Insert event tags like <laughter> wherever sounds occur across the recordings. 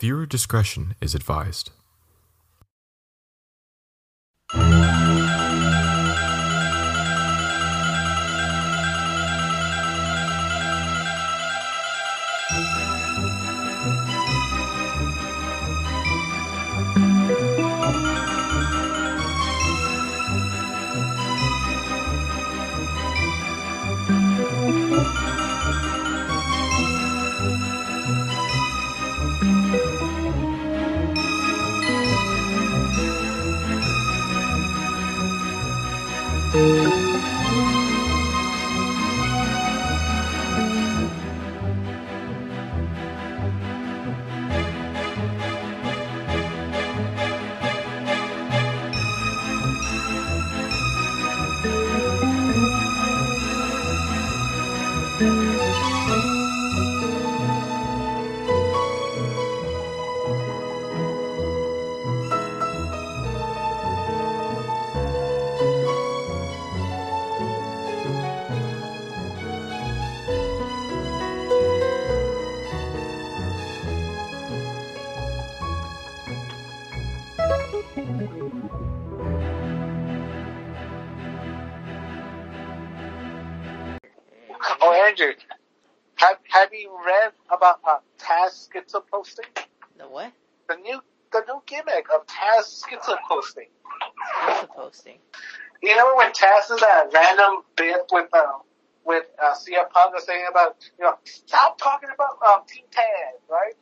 Viewer discretion is advised. Schizo posting? The what? The new the new gimmick of Taz schizo posting. The posting? You know when Taz did that random bit with uh, with uh, CM Punk saying about you know stop talking about um, Team Taz, right?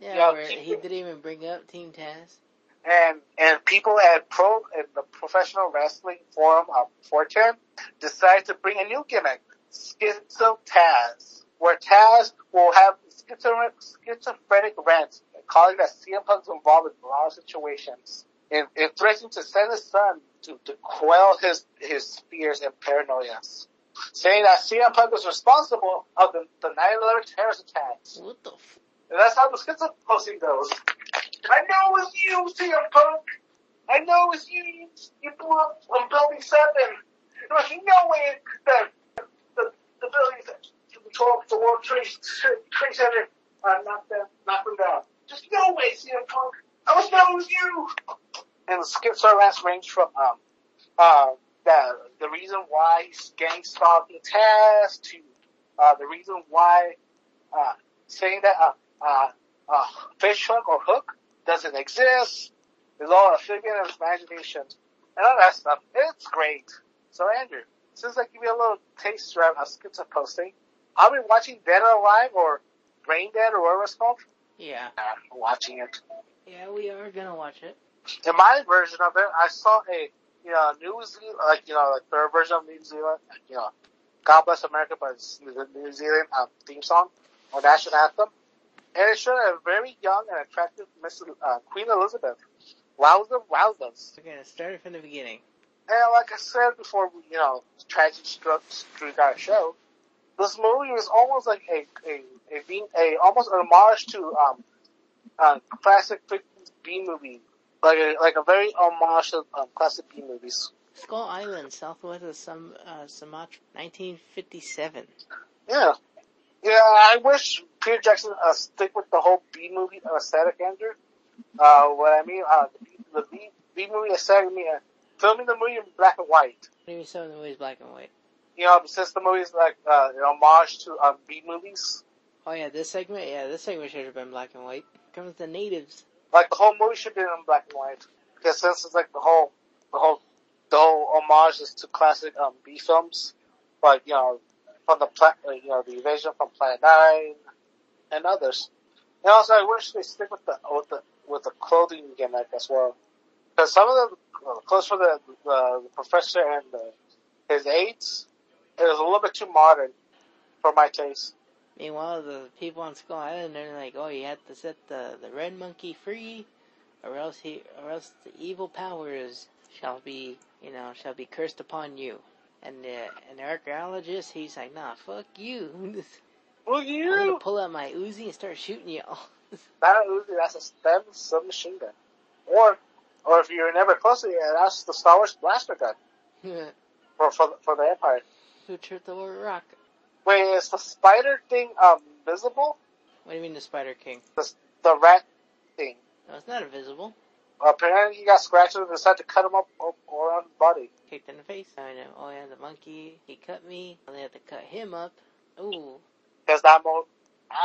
Yeah, where keep he didn't even bring up Team Taz. and and people at pro at the professional wrestling forum of 410 decided to bring a new gimmick, Schizo Taz, where Taz will have schizophrenic, schizophrenic rants, calling that CM Punk's involved in a lot of situations, and, and threatening to send his son to, to quell his, his fears and paranoias, saying that CM Punk was responsible of the, the 9-11 terrorist attacks. What the f- and that's how the schizophrenic goes. I know it was you, CM Punk! I know it was you, you blew up on Building 7! There was no way that the, the Building talk to World trace, Center uh, and knock, them, knock them uh, down. There's no way, CM Punk. I was not with you. And skips our last range from um, uh, the the reason why gang stalking Taz to uh, the reason why uh, saying that uh, uh, uh, fish hook or hook doesn't exist is all a figment of imagination and all that stuff. It's great. So Andrew, since I give you a little taste around our skits of posting, I'll be watching Dead or Alive or Brain Dead or whatever it's called. Yeah. Uh, watching it. Yeah, we are gonna watch it. In my version of it, I saw a, you know, New Zealand, like, you know, like their version of New Zealand, you know, God Bless America, but it's the New Zealand um, theme song or national anthem. And it showed a very young and attractive Miss uh, Queen Elizabeth. Wowza, wowzas. We're gonna start it from the beginning. And like I said before, you know, tragedy struck through our show. This movie was almost like a a a, a almost an homage to um uh, classic B movie, like a like a very homage to um, classic B movies. Skull Island, southwest of some uh, Sumatra, 1957. Yeah, yeah. I wish Peter Jackson uh, stick with the whole B movie aesthetic, Andrew. Uh, what I mean, uh, the B B movie aesthetic, I mean, uh, filming the movie in black and white. Maybe some of the movies black and white. You know, since the movie is like uh, an homage to um, B movies. Oh yeah, this segment. Yeah, this segment should have been black and white. Comes the natives. Like the whole movie should be in black and white. Because since it's like the whole, the whole, the whole homage is to classic um, B films, like you know, from the pla- uh, you know the Invasion from Planet Nine and others. And also, I wish they stick with the with the with the clothing gimmick as well. Because some of the uh, clothes for the, the the professor and the, his aides, it was a little bit too modern for my taste. Meanwhile, the people on Skull Island they're like, "Oh, you have to set the the red monkey free, or else he, or else the evil powers shall be, you know, shall be cursed upon you." And the and the archaeologist, he's like, "Nah, fuck you. Well, <laughs> I'm gonna pull out my Uzi and start shooting y'all." <laughs> That Uzi, that's a Sten submachine gun. Or, or if you're never close to it, that's the Star Wars blaster gun <laughs> for for, for the Empire. The rock? Wait, is the spider thing um visible? What do you mean the Spider King? The the rat thing. No, it's not invisible. Apparently, he got scratches and decided to cut him up, around his body. Kicked in the face. I know. Oh yeah, the monkey. He cut me. They had to cut him up. Ooh. Because that mo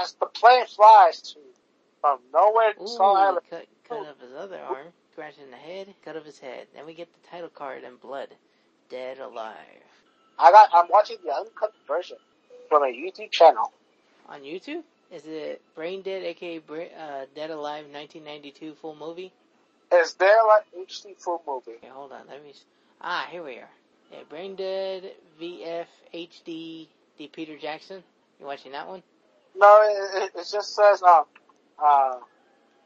as the plane flies to from nowhere to Ooh. Skull Island, Cut, cut up his other arm. Scratch in the head. Cut up his head. Then we get the title card in blood. Dead alive. I got. I'm watching the uncut version from a YouTube channel. On YouTube? Is it Brain Dead, aka Bra- uh, Dead Alive 1992 full movie? Is there like HD full movie? Okay, hold on. Let me. Ah, here we are. Yeah, Brain Dead VF HD D Peter Jackson. You watching that one? No, it, it, just says um uh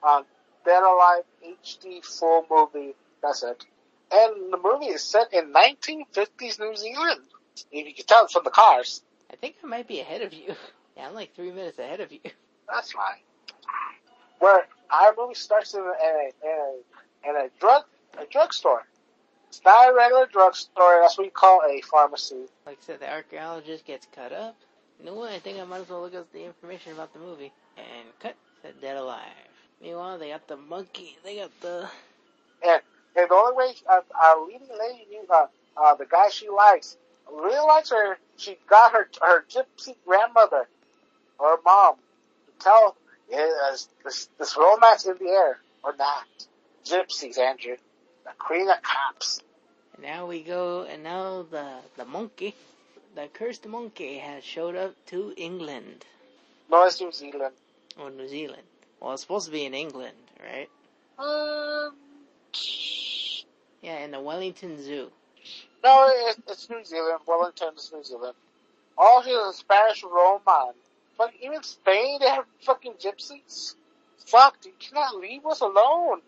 um Dead Alive HD full movie. That's it. And the movie is set in 1950s New Zealand. If you can tell from the cars. I think I might be ahead of you. <laughs> Yeah, I'm like three minutes ahead of you. That's fine. Where our movie starts in a, in a, in a, drug a drugstore. It's not a regular drugstore. That's what you call a pharmacy. Like I said, the archaeologist gets cut up. You know what? I think I might as well look up the information about the movie. And cut. Said dead alive. Meanwhile, they got the monkey. They got the. And the only way uh, our leading lady knew uh, uh, the guy she likes really likes her. She got her her gypsy grandmother or her mom to tell this this romance in the air or not. Gypsies, Andrew, the queen of cops. And now we go, and now the the monkey, the cursed monkey, has showed up to England No, it's New Zealand. or New Zealand. Well, it's supposed to be in England, right? Um, Yeah, in the Wellington Zoo. No, it, it's New Zealand. Wellington is New Zealand. All here is a Spanish Roman. But even Spain, they have fucking gypsies. Fuck, you cannot leave us alone.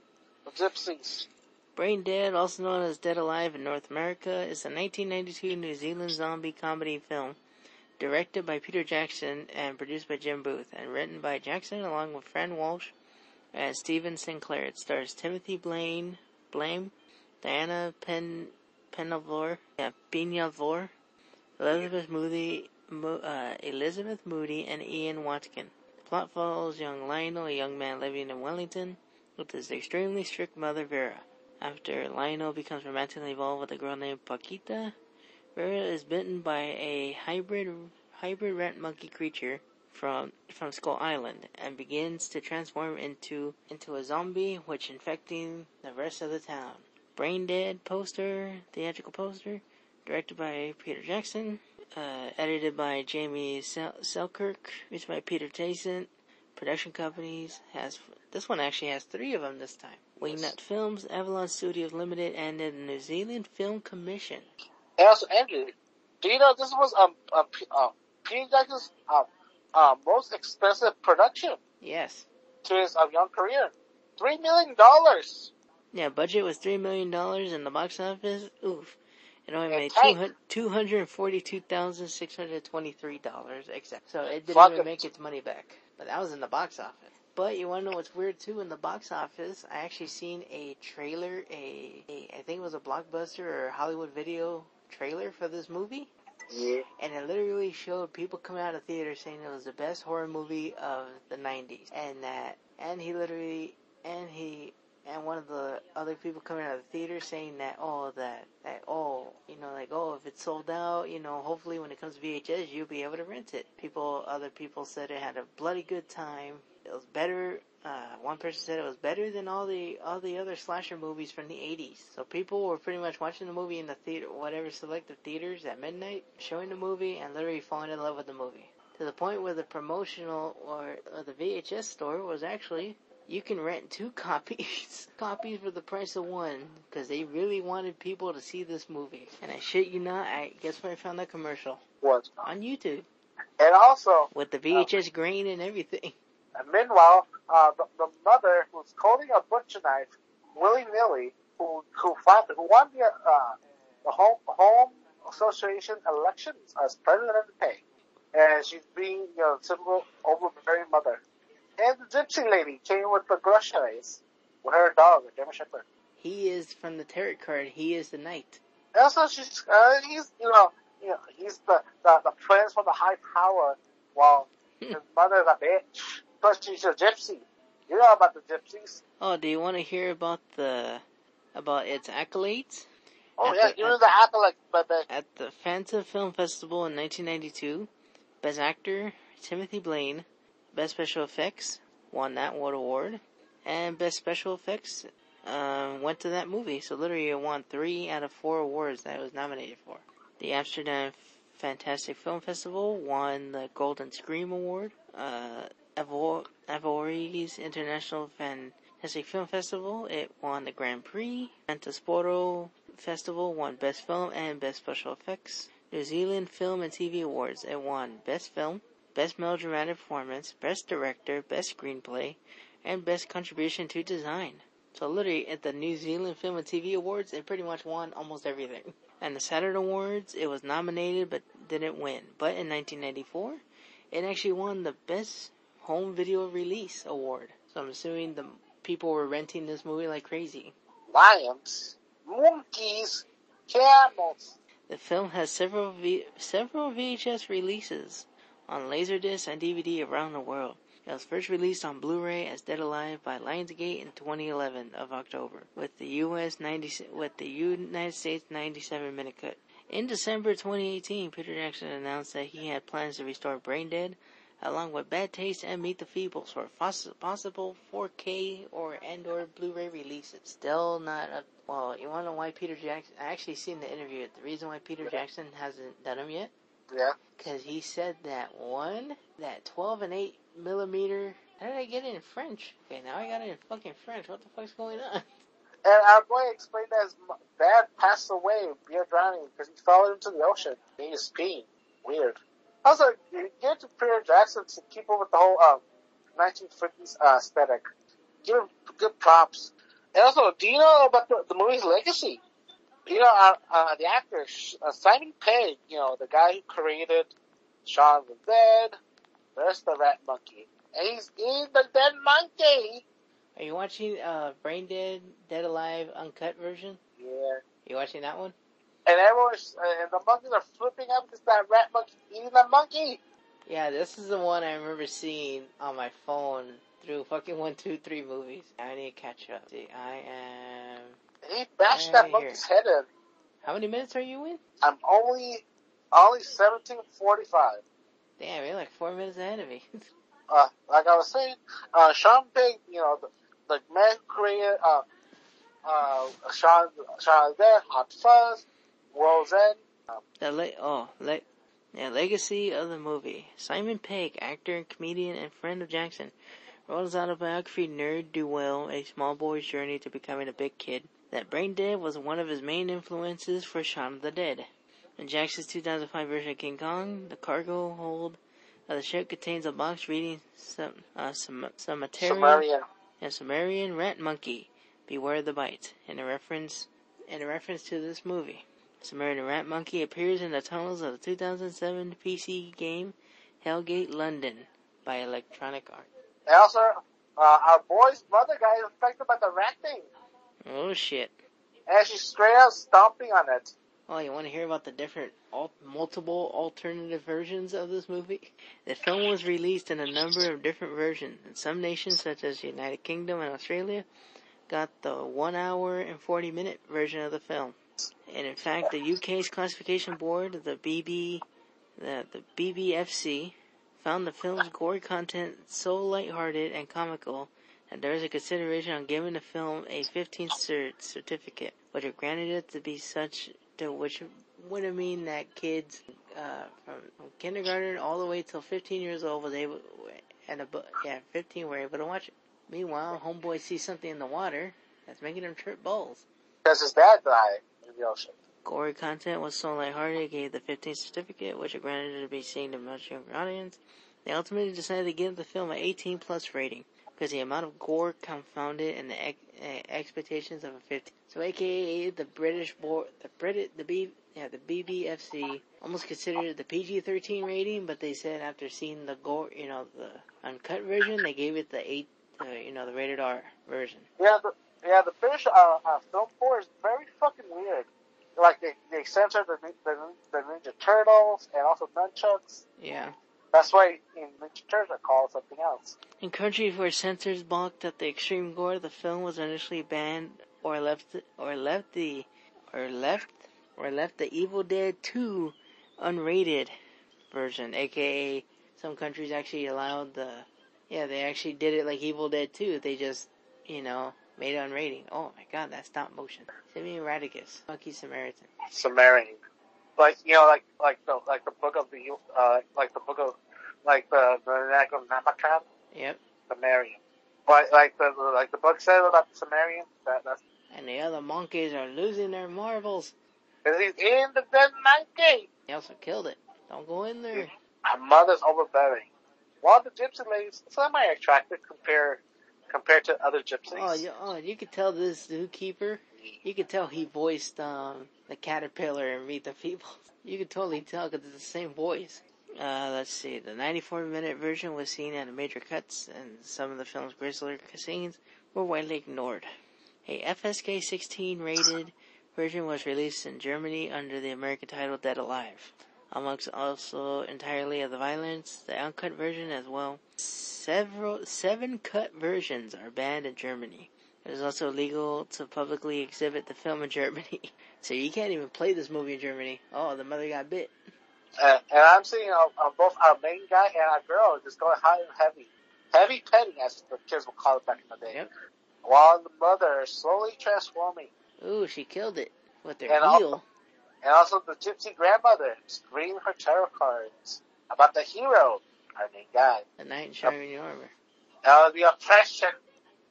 The gypsies. Brain Dead, also known as Dead Alive in North America, is a 1992 New Zealand zombie comedy film directed by Peter Jackson and produced by Jim Booth and written by Jackson along with Fran Walsh and Stephen Sinclair. It stars Timothy Blaine, Blame, Diana Pen, Penavor, yeah, Elizabeth Moody, Mo, uh, Elizabeth Moody, and Ian Watkin. The plot follows young Lionel, a young man living in Wellington, with his extremely strict mother Vera. After Lionel becomes romantically involved with a girl named Paquita, Vera is bitten by a hybrid hybrid rat monkey creature from from Skull Island and begins to transform into into a zombie, which infecting the rest of the town. Brain Dead poster, theatrical poster, directed by Peter Jackson, uh, edited by Jamie Sel- Selkirk, written by Peter Tayson. Production companies has this one actually has three of them this time. Wingnut Films, Avalon Studios Limited, and the New Zealand Film Commission. And also, Andrew, do you know this was um, um, um Peter Jackson's um, uh, most expensive production Yes. to his um, young career? Three million dollars. Yeah, budget was three million dollars in the box office. Oof. It only And made two hundred forty-two thousand six hundred twenty-three dollars. Exact. So it didn't Fuck even make its money back. But that was in the box office. But you want to know what's weird too? In the box office, I actually seen a trailer. A, a I think it was a blockbuster or Hollywood video trailer for this movie. Yeah. and it literally showed people coming out of theater saying it was the best horror movie of the 90s and that and he literally and he and one of the other people coming out of the theater saying that oh that that oh you know like oh if it's sold out you know hopefully when it comes to VHS you'll be able to rent it people other people said it had a bloody good time it was better uh, one person said it was better than all the all the other slasher movies from the 80s. So people were pretty much watching the movie in the theater, whatever selective theaters at midnight, showing the movie and literally falling in love with the movie. To the point where the promotional or, or the VHS store was actually you can rent two <laughs> copies, copies for the price of one, because they really wanted people to see this movie. And I shit you not, I guess where I found that commercial What? on YouTube And also, with the VHS grain and everything. <laughs> and meanwhile, uh, the, the mother who's holding a butcher knife willy nilly, who who fought, who won the uh, the home home association elections as president of the pay, and she's being you know typical overbearing mother. And the gypsy lady came with the groceries with her dog, a German Shepherd. He is from the tarot card. He is the knight. Also, she's uh, he's you know you know he's the the, the prince from the high power, while his mother's a bitch. Plus, she's a gypsy. You know about the gypsies? Oh, do you want to hear about the about its accolades? Oh At yeah, the- give me the accolade, baby. At the Fanta Film Festival in 1992, Best Actor Timothy Blaine, Best Special Effects won that Award award, and Best Special Effects um, went to that movie. So literally, it won three out of four awards that it was nominated for. The Amsterdam Fantastic Film Festival won the Golden Scream Award. Uh, International Fantastic Film Festival, it won the Grand Prix. Fantasporto Festival won Best Film and Best Special Effects. New Zealand Film and TV Awards, it won Best Film, Best Melodramatic Performance, Best Director, Best Screenplay, and Best Contribution to Design. So literally at the New Zealand Film and TV Awards, it pretty much won almost everything. <laughs> And the Saturn Awards, it was nominated but didn't win. But in 1994, it actually won the Best Home Video Release Award. So I'm assuming the people were renting this movie like crazy. Lions, monkeys, camels. The film has several v- several VHS releases on Laserdisc and DVD around the world. It was first released on Blu-ray as Dead Alive by Lionsgate in 2011 of October, with the U.S. 90 with the United States 97 minute cut. In December 2018, Peter Jackson announced that he had plans to restore Brain Dead, along with Bad Taste and Meet the Feebles for poss- possible 4K or and/or Blu-ray releases. Still not a well. You want to know why Peter Jackson? I actually seen the interview. The reason why Peter Jackson hasn't done them yet, Yeah. because he said that one, that 12 and 8 millimeter. How did I get it in French? Okay, now I got it in fucking French. What the fuck's going on? And our boy explained that his dad passed away via drowning because he fell into the ocean. He was peeing. Weird. I was like, you get to Peter Jackson to keep up with the whole um, 1950s uh, aesthetic. Give him good props. And also, do you know about the, the movie's legacy? You know, uh, uh, the actor uh, Simon Pegg, you know, the guy who created Shaun the Dead, there's the Rat Monkey. And he's in the Dead Monkey. Are you watching uh, Brain Dead, Dead Alive, uncut version? Yeah. You watching that one? And everyone's, uh, and the monkeys are flipping out because that rat monkey eating the monkey. Yeah, this is the one I remember seeing on my phone through fucking one, two, three movies. I need to catch up. See, I am. He bashed that monkey's head in. How many minutes are you in? I'm only, only 1745. Damn, you're like four minutes ahead of me. <laughs> Uh, like I was saying, uh, Sean Pig, you know, the, the man created, uh, uh, Sean, Sean Dead, Hot Fuzz, World's End. The le- oh, le- yeah, legacy of the movie. Simon Pegg, actor and comedian and friend of Jackson, wrote his autobiography Nerd Do Well, a small boy's journey to becoming a big kid. That Brain Dead was one of his main influences for Shaun of the Dead. In Jackson's 2005 version of King Kong, the cargo hold of the ship contains a box reading some, uh, some, Sumerian. and Sumerian rat monkey, beware the bite, in a reference, in a reference to this movie. Sumerian rat monkey appears in the tunnels of the 2007 PC game Hellgate London by Electronic Arts. And also, uh, our boy's mother got infected by the rat thing. Oh shit. And she's straight out stomping on it. Oh, you want to hear about the different, al- multiple alternative versions of this movie? The film was released in a number of different versions. and some nations, such as the United Kingdom and Australia, got the 1 hour and 40 minute version of the film. And in fact, the UK's classification board, the BB, the, the BBFC, found the film's gore content so lighthearted and comical that there is a consideration on giving the film a 15 cert certificate, which if granted it to be such, to which would mean that kids uh, from, from kindergarten all the way till 15 years old was able, and above, yeah, 15 were able to watch it. Meanwhile, homeboy sees something in the water that's making him trip balls. Because his dad died in the ocean. Gory content was so lighthearted, it gave the 15th certificate, which it granted it to be seen to a much younger audience. They ultimately decided to give the film an 18 plus rating because the amount of gore confounded and the ex- uh, expectations of a 15. So, AKA the British board, the Brit, the B, yeah, the BBFC almost considered it the PG-13 rating, but they said after seeing the gore, you know, the uncut version, they gave it the eight, uh, you know, the rated R version. Yeah, the, yeah, the British uh, uh, film board is very fucking weird. Like they they censored the, the the Ninja Turtles and also nunchucks. Yeah. That's why in literature are called something else. In countries where censors balked at the extreme gore, the film was initially banned or left or left the or left or left the Evil Dead 2 unrated version, aka some countries actually allowed the yeah, they actually did it like Evil Dead 2. They just, you know, made it unrated. Oh my god, that's stop motion. Simeon Radicus, Lucky Samaritan. Sumerian. Like you know, like like the like the book of the uh like the book of like the the Necronomicon, Yep. Sumerian. But like the like the book said about the Sumerian, that that's And the other monkeys are losing their marbles. because he's in the dead gate. He also killed it. Don't go in there. Her mother's overbearing. While the gypsy lady's semi attractive compared compared to other gypsies. Oh, you, oh, you could tell this zookeeper. You could tell he voiced um, the caterpillar in Meet the Feebles. <laughs> You could totally tell because it's the same voice. Uh, let's see. The 94 minute version was seen at major cuts, and some of the film's grislier scenes were widely ignored. A FSK 16 rated version was released in Germany under the American title Dead Alive. Amongst also entirely of the violence, the uncut version as well. Several seven cut versions are banned in Germany. It is also illegal to publicly exhibit the film in Germany. <laughs> So you can't even play this movie in Germany. Oh, the mother got bit. Uh, and I'm seeing uh, uh, both our main guy and our girl just going high and heavy. Heavy petting, as the kids would call it back in the day. Yep. While the mother is slowly transforming. Ooh, she killed it with her And also- heel. And also the gypsy grandmother is reading her tarot cards about the hero, our main guy. The knight in shining armor. Uh, the oppression,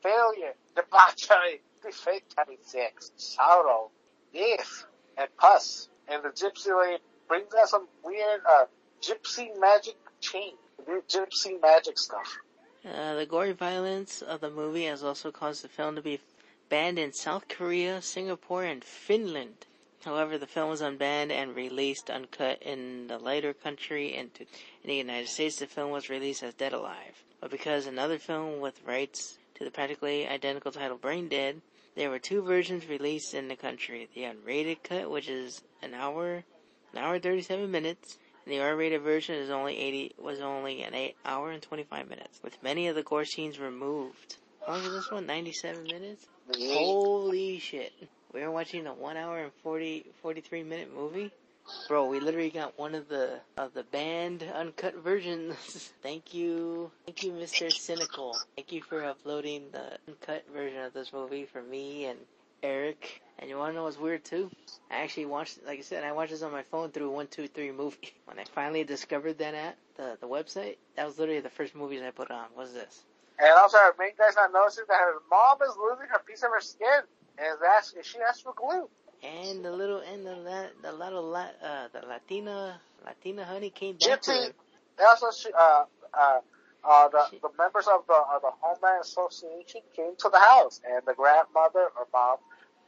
failure, debauchery, defeat 26, sorrow, death, and pus. And the gypsy lady brings out some weird, uh, gypsy magic chain. Gypsy magic stuff. Uh, the gory violence of the movie has also caused the film to be banned in South Korea, Singapore, and Finland. However, the film was unbanned and released uncut in the later country and in the United States, the film was released as Dead Alive. But because another film with rights to the practically identical title Brain Dead, there were two versions released in the country. The unrated cut, which is an hour, an hour and 37 minutes, and the R-rated version is only 80, was only an 8 hour and 25 minutes, with many of the gore scenes removed. How long is this one? 97 minutes? Holy shit. We were watching a 1 hour and 40, 43 minute movie? Bro, we literally got one of the, of the banned uncut versions. <laughs> Thank you. Thank you, Mr. Cynical. Thank you for uploading the uncut version of this movie for me and Eric. And you wanna know what's weird too? I actually watched, like I said, I watched this on my phone through 123 movie. <laughs> When I finally discovered that app, the, the website, that was literally the first movies I put on. Was this? And also main guy's not noticing that her mom is losing her piece of her skin. And she asked for glue. And the little, and the, la- the little, la- uh, the Latina, Latina honey came back to Gypsy. her. And also, she, uh, uh, uh, the, the members of the, of the Homeland Association came to the house, and the grandmother or mom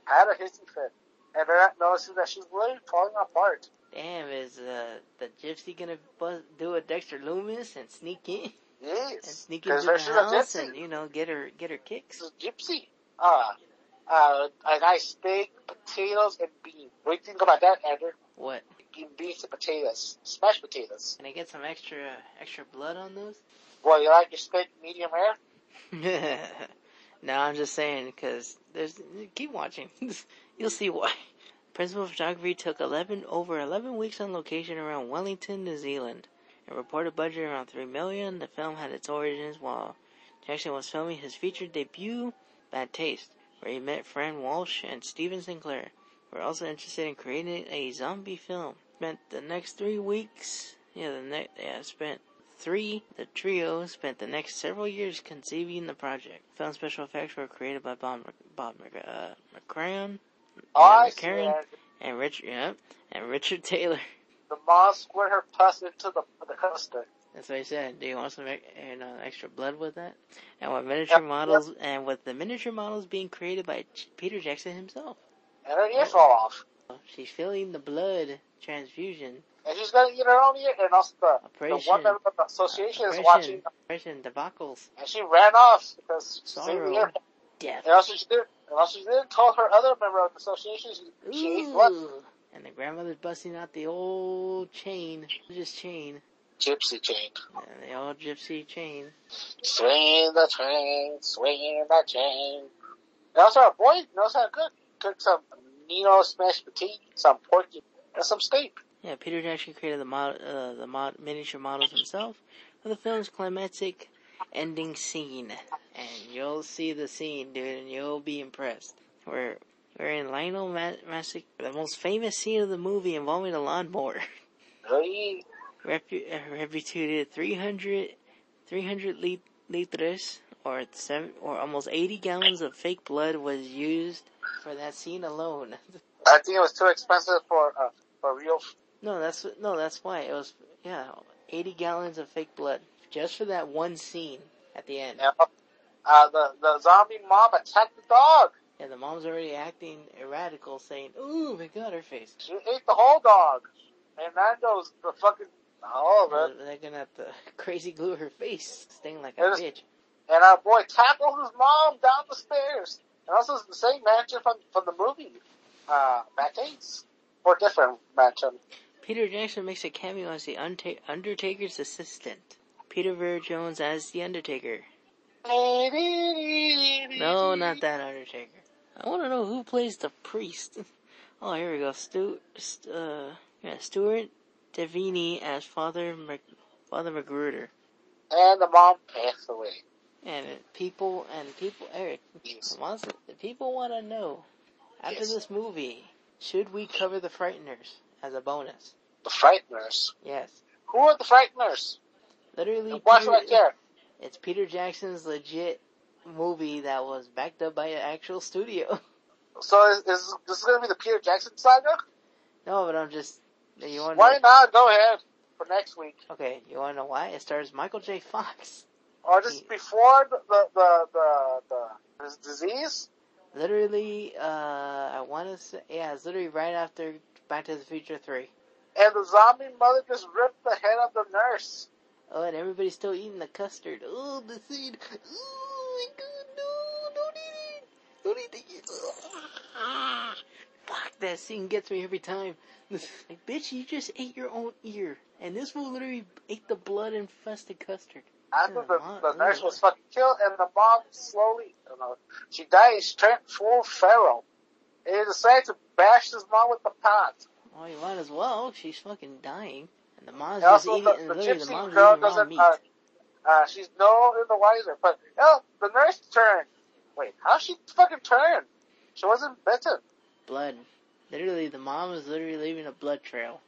had a hissy fit. And they're not noticing that she's literally falling apart. Damn, is uh, the gypsy gonna buzz, do a Dexter Loomis and sneak in Yes, and sneak into the house and you know get her get her kicks? She's a gypsy. Uh, uh, a nice steak, potatoes, and beans. What do you think about that, Andrew? What? Bean- Beans and potatoes. Smashed potatoes. Can I get some extra extra blood on those? Well, you like your steak medium rare? <laughs> no, I'm just saying because there's keep watching. <laughs> You'll see why. Principal photography took 11 over 11 weeks on location around Wellington, New Zealand. A reported budget around 3 million. The film had its origins while Jackson was filming his feature debut, Bad Taste, where he met Fran Walsh and Stephen Sinclair. who Were also interested in creating a zombie film. Spent the next three weeks. Yeah, the next yeah spent three. The trio spent the next several years conceiving the project. Film special effects were created by Bob Bob uh, McCran Oh, Yeah. Karen. And Richard yeah, and Richard Taylor. The mom squirt her pus into the, the custard. That's what I said. Do you want some and, uh, extra blood with that? And with miniature Yep, models, and with the miniature models being created by Peter Jackson himself. And her ear fall off. She's feeling the blood transfusion. And she's gonna eat her own ear. And also the, the Operation. one member of the association is Oppression, watching. oppression, debacles, And she ran off because the sorrow, ear. death. And also she did. And also she didn't tell her other member of the association she, she ate blood. Ooh. And the grandmother's busting out the old chain, just chain. Gypsy chain. And the old gypsy chain. Swing the train, swing the chain. And also our boy knows how to cook. Cook some Nino smashed potato, some porky, and some steak. Yeah, Peter Jackson created the mod, uh, the mod, miniature models himself for the film's climactic ending scene. And you'll see the scene, dude, and you'll be impressed. We're, we're in Lionel Ma- Massic, the most famous scene of the movie involving a lawnmower. <laughs> Really? Repu- reputed 300, 300 lit- liters, or seven, or almost 80 gallons of fake blood was used for that scene alone. <laughs> I think it was too expensive for, uh, for real. No, that's no, that's why it was. Yeah, eighty gallons of fake blood just for that one scene at the end. Know? Uh, the, the zombie mom attacked the dog. Yeah, the mom's already acting erratical, saying, "Ooh, my God, her face." She ate the whole dog. And Nando's the fucking, all of Uh, it. they're gonna have to <laughs> crazy glue her face, sting like a bitch. And our boy tackled his mom down the stairs. And also the same mansion from, from the movie, uh, Matt Gates. Or different mansion. Peter Jackson makes a cameo as the Undertaker's assistant. Peter Vere-Jones as the Undertaker. No, not that Undertaker. I want to know who plays the priest. <laughs> Oh, here we go. Stu, St- uh, yeah, Stuart Devenie as Father Mac- Father McGruder. And the mom passed away. And people and people, Eric, Yes. wants the people want to know after Yes. this movie, should we cover the Frighteners as a bonus? The Frighteners. Yes, Who are the Frighteners? literally. And why should I Peter- care? It's Peter Jackson's legit movie that was backed up by an actual studio. <laughs> So is, is this going to be the Peter Jackson saga? no, but I'm just. You want Why not? Go ahead for next week. Okay, you want to know why? It stars Michael J. Fox. Or just before the the the the, the his disease. Literally, uh, I want to say, yeah, it's literally right after Back to the Future 3. And the zombie mother just ripped the head of the nurse. Oh, and everybody's still eating the custard. Oh, the seed. Oh my god, no, don't eat it. Don't eat the that scene gets me every time. <laughs> like, bitch, you just ate your own ear. And this fool literally ate the blood infested custard. After the, Mom- the nurse was fucking killed and the mom slowly, you know, she died, she turned full feral. And he decided to bash his mom with the pot. Oh, you might as well. She's fucking dying. And the mom's And just eating, the, and the the gypsy mom's girl doesn't, meat. uh, uh, she's no in the wiser. But, hell, the nurse turned. Wait, how she fucking turned? She wasn't bitten. blood. Literally, the mom is literally leaving a blood trail.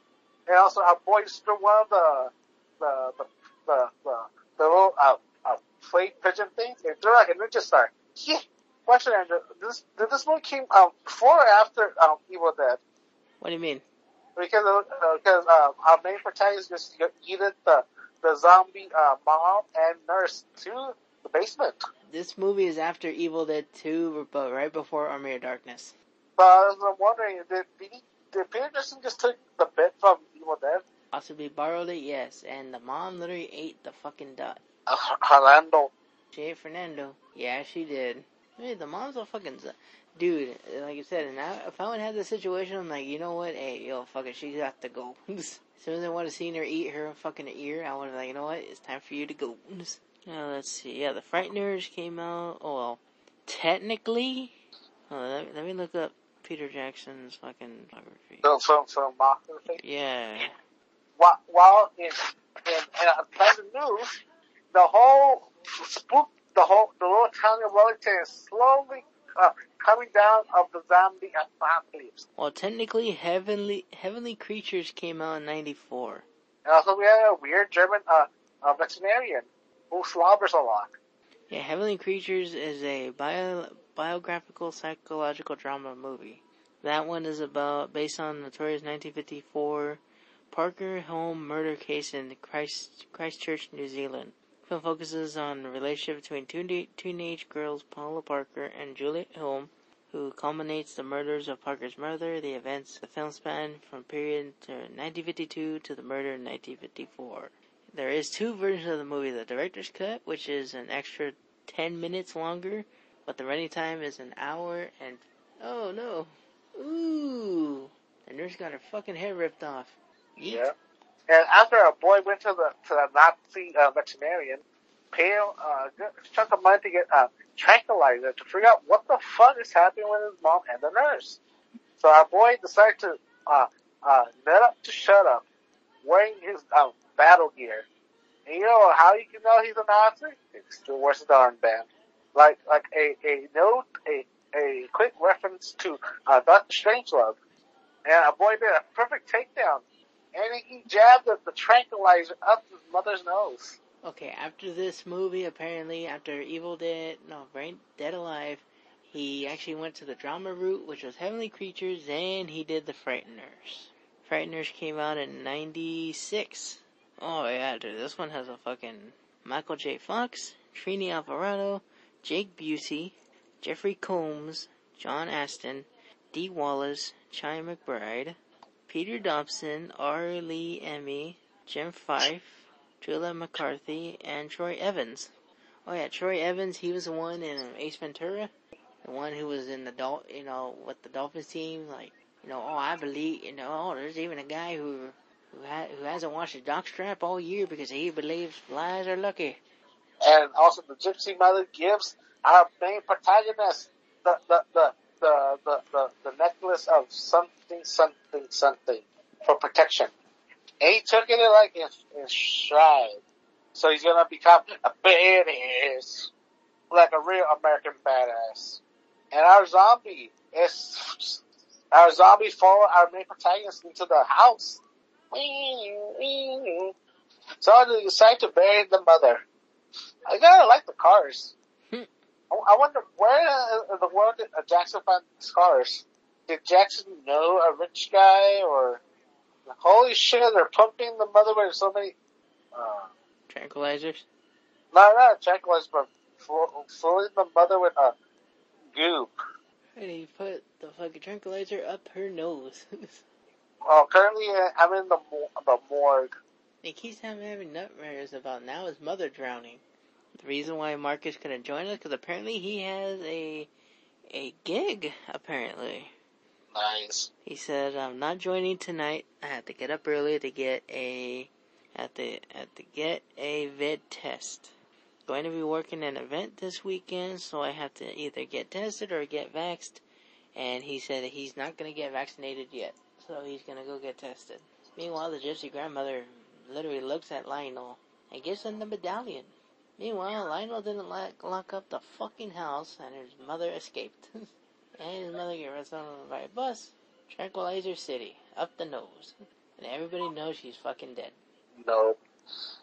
And also, our boy threw one of the, the, the, the, the, the little, uh, uh, plate pigeon things. They threw like a ninja star. Yeah. Question, Andrew. This, did this movie came out before or after, um, Evil Dead? What do you mean? Because, uh, because, uh, our main protagonist just yeeted the, the zombie, uh, mom and nurse to the basement. This movie is after Evil Dead 2, but right before Army of Darkness. But I was wondering, did, did, he, did Peter Jackson just take the bit from Evil Dead? Possibly borrowed it, yes. And the mom literally ate the fucking dot. Uh. She ate Fernando. Yeah, she did. Hey, the mom's a fucking z- dude. Like you said, and I, if I would have the situation, I'm like, you know what? Hey, yo, fuck it, she got to go. <laughs> as soon as I would have seen her eat her fucking ear, I would have like, you know what? It's time for you to go. Now <laughs> let's see. Yeah, the Frighteners came out. Oh well, technically, oh, let, let me look up Peter Jackson's fucking biography. Film, film, thing. Yeah. While, while in, in, in unpleasant news, the whole spook, the whole, the little town of Wellington is slowly uh, coming down of the zombie apocalypse. Well, technically, Heavenly Heavenly Creatures came out in '94. And also we have a weird German, uh, uh veterinarian who slobbers a lot. Yeah, Heavenly Creatures is a bio, biographical psychological drama movie. That one is about based on the notorious 1954 Parker Hulme murder case in Christ, Christchurch, New Zealand. The film focuses on the relationship between two teenage girls, Paula Parker and Juliet Hulme, who culminates the murders of Parker's mother. The events the film span from period to 1952 to the murder in 1954. There is two versions of the movie: the director's cut, which is an extra 10 minutes longer, but the running time is an hour and oh no, ooh, the nurse got her fucking hair ripped off. Yeet. Yeah. And after our boy went to the to the Nazi uh, veterinarian, paid uh, a chunk of money to get a tranquilizer to figure out what the fuck is happening with his mom and the nurse. So our boy decided to uh, uh, nut up to shut up, wearing his um, battle gear. And you know how you can know he's a Nazi? It's the worst armband. Like like a a note a a quick reference to uh, Doctor Strangelove. And a boy did a perfect takedown. And he jabbed the, the tranquilizer up his mother's nose. Okay, after this movie, apparently, after Evil Dead, no, Brain Dead Alive, he actually went to the drama route, which was Heavenly Creatures, and he did The Frighteners. Frighteners came out in 96. Oh yeah, dude, this one has a fucking Michael J. Fox, Trini Alvarado, Jake Busey, Jeffrey Combs, John Astin, Dee Wallace, Chi McBride, Peter Dobson, R. Lee Ermey, Jim Fyfe, Julia McCarthy, and Troy Evans. Oh yeah, Troy Evans, he was the one in Ace Ventura. The one who was in the Dol- you know, with the Dolphins team, like, you know, oh, I believe, you know, oh, there's even a guy who, who, ha- who hasn't washed his jockstrap all year because he believes flies are lucky. And also the Gypsy Mother gives our main protagonist the, the, the, the, the, the, the necklace of something, something, something for protection. He took it like in, in stride. So he's gonna become a badass. Like a real American badass. And our zombie is, our zombie follow our main protagonist into the house. So they decide to bury the mother. I kinda like the cars. Hmm. I I wonder where in the world did Jackson find these cars? Did Jackson know a rich guy or? Holy shit! They're pumping the mother with so many. Uh, Tranquilizers. no, not tranquilizers, but flo- filling the mother with a goop. And he put the fucking tranquilizer up her nose. <laughs> Well, currently uh, I'm in the the morgue. he keeps having, nightmares about now his mother drowning. The reason why Marcus couldn't join us because apparently he has a a gig. Apparently, Nice. he said, "I'm not joining tonight. I have to get up early to get a at the at to get a vid test. Going to be working an event this weekend, so I have to either get tested or get vaxxed." And he said that he's not going to get vaccinated yet, so he's going to go get tested. Meanwhile, the gypsy grandmother literally looks at Lionel and gives him the medallion. Meanwhile, Lionel didn't lock, lock up the fucking house, and his mother escaped. <laughs> and his mother gets arrested by a bus. Tranquilizer City, up the nose. And everybody knows she's fucking dead. No.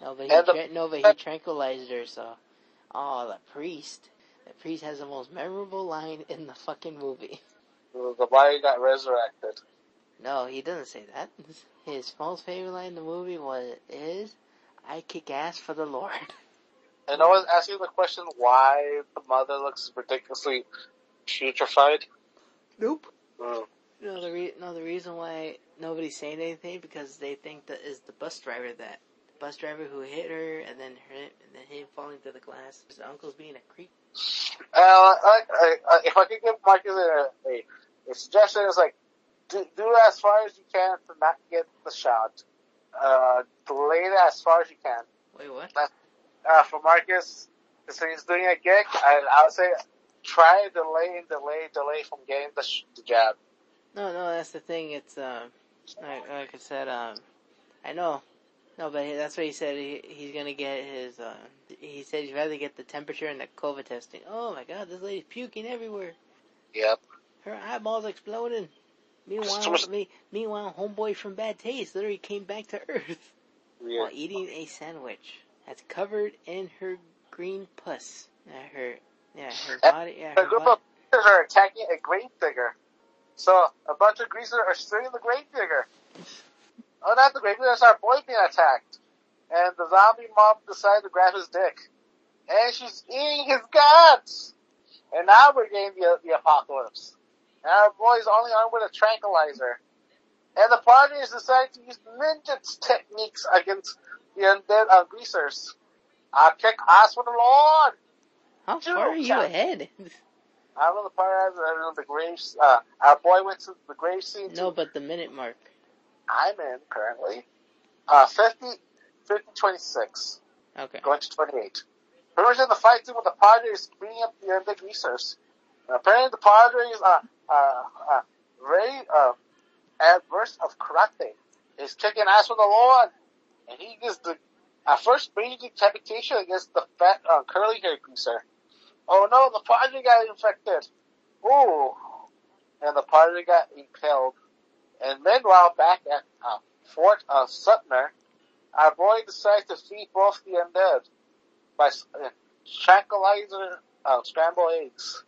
No, but he, the- tra- no, but he tranquilized her, so. Oh, the priest. The priest has the most memorable line in the fucking movie. The body got resurrected. No, he doesn't say that. His most favorite line in the movie was is, "I kick ass for the Lord." And I was asking the question why the mother looks ridiculously putrefied. Nope. Mm. No, the re- no, the reason why nobody's saying anything because they think that is the bus driver that the bus driver who hit her and then her and then him falling through the glass. His uncle's being a creep. Uh, I, I, I, if I could give Marcus a, a, a suggestion, it's like, do, do as far as you can to not get the shot. Uh, delay it as far as you can. Wait, what? Uh, for Marcus, since he's doing a gig, I, I would say try delay delay, delay from getting the, sh- the jab. No, no, that's the thing. It's um, like, like I said, um, I know. No, but he, that's what he said. He, he's gonna get his. Uh, he said he'd rather get the temperature and the COVID testing. Oh my God, this lady's puking everywhere. Yep. Her eyeballs exploding. Meanwhile, So much- me, meanwhile, homeboy from Bad Taste literally came back to Earth Yeah. while eating a sandwich that's covered in her green pus. Yeah, her, yeah, her body, yeah, A her group body. of are attacking a grave digger. So a bunch of greasers are stealing the grave digger. <laughs> Oh, not the grave digger, it's our boy being attacked. And the zombie mom decided to grab his dick. And she's eating his guts! And now we're getting the, the apocalypse. Our boy's only armed with a tranquilizer. And the parties decided to use ninja techniques against the undead uh, greasers. I kick ass for the Lord! How Dude, far are you Jack- ahead? I know the part of the graves. Uh, our boy went to the grave scene. no, too. but the minute mark. I'm in currently. uh, 50, 50 26, Okay. going to 28. Pretty much in the fight scene with the Padres beating up the undead greasers. And apparently the Padres uh, uh, very, uh, adverse of karate. He's kicking ass with the Lord. And he gets the, at first major decapitation against the fat, uh, curly haired greaser. Oh no, the Padre got infected. Ooh. And the Padre got impaled. And meanwhile, back at, uh, Fort, uh, Sutner, our boy decides to feed both the undead by uh, tranquilizer uh, scrambled eggs.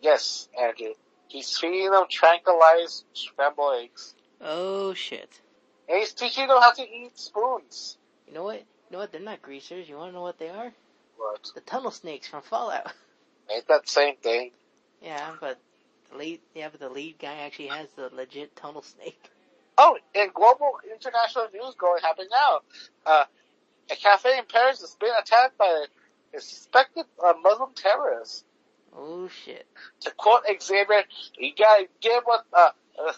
Yes, Andrew. He's feeding them tranquilized scrambled eggs. Oh shit. And he's teaching them how to eat spoons. You know what? You know what? They're not greasers. You wanna know what they are? What? The tunnel snakes from Fallout. <laughs> Ain't that the same thing? yeah, but the lead, yeah, but the lead guy actually has the legit tunnel snake. Oh, and global international news going happening now. Uh, a cafe in Paris has been attacked by a suspected uh, Muslim terrorist. Oh shit. To quote Xavier, you gotta give what, uh, uh,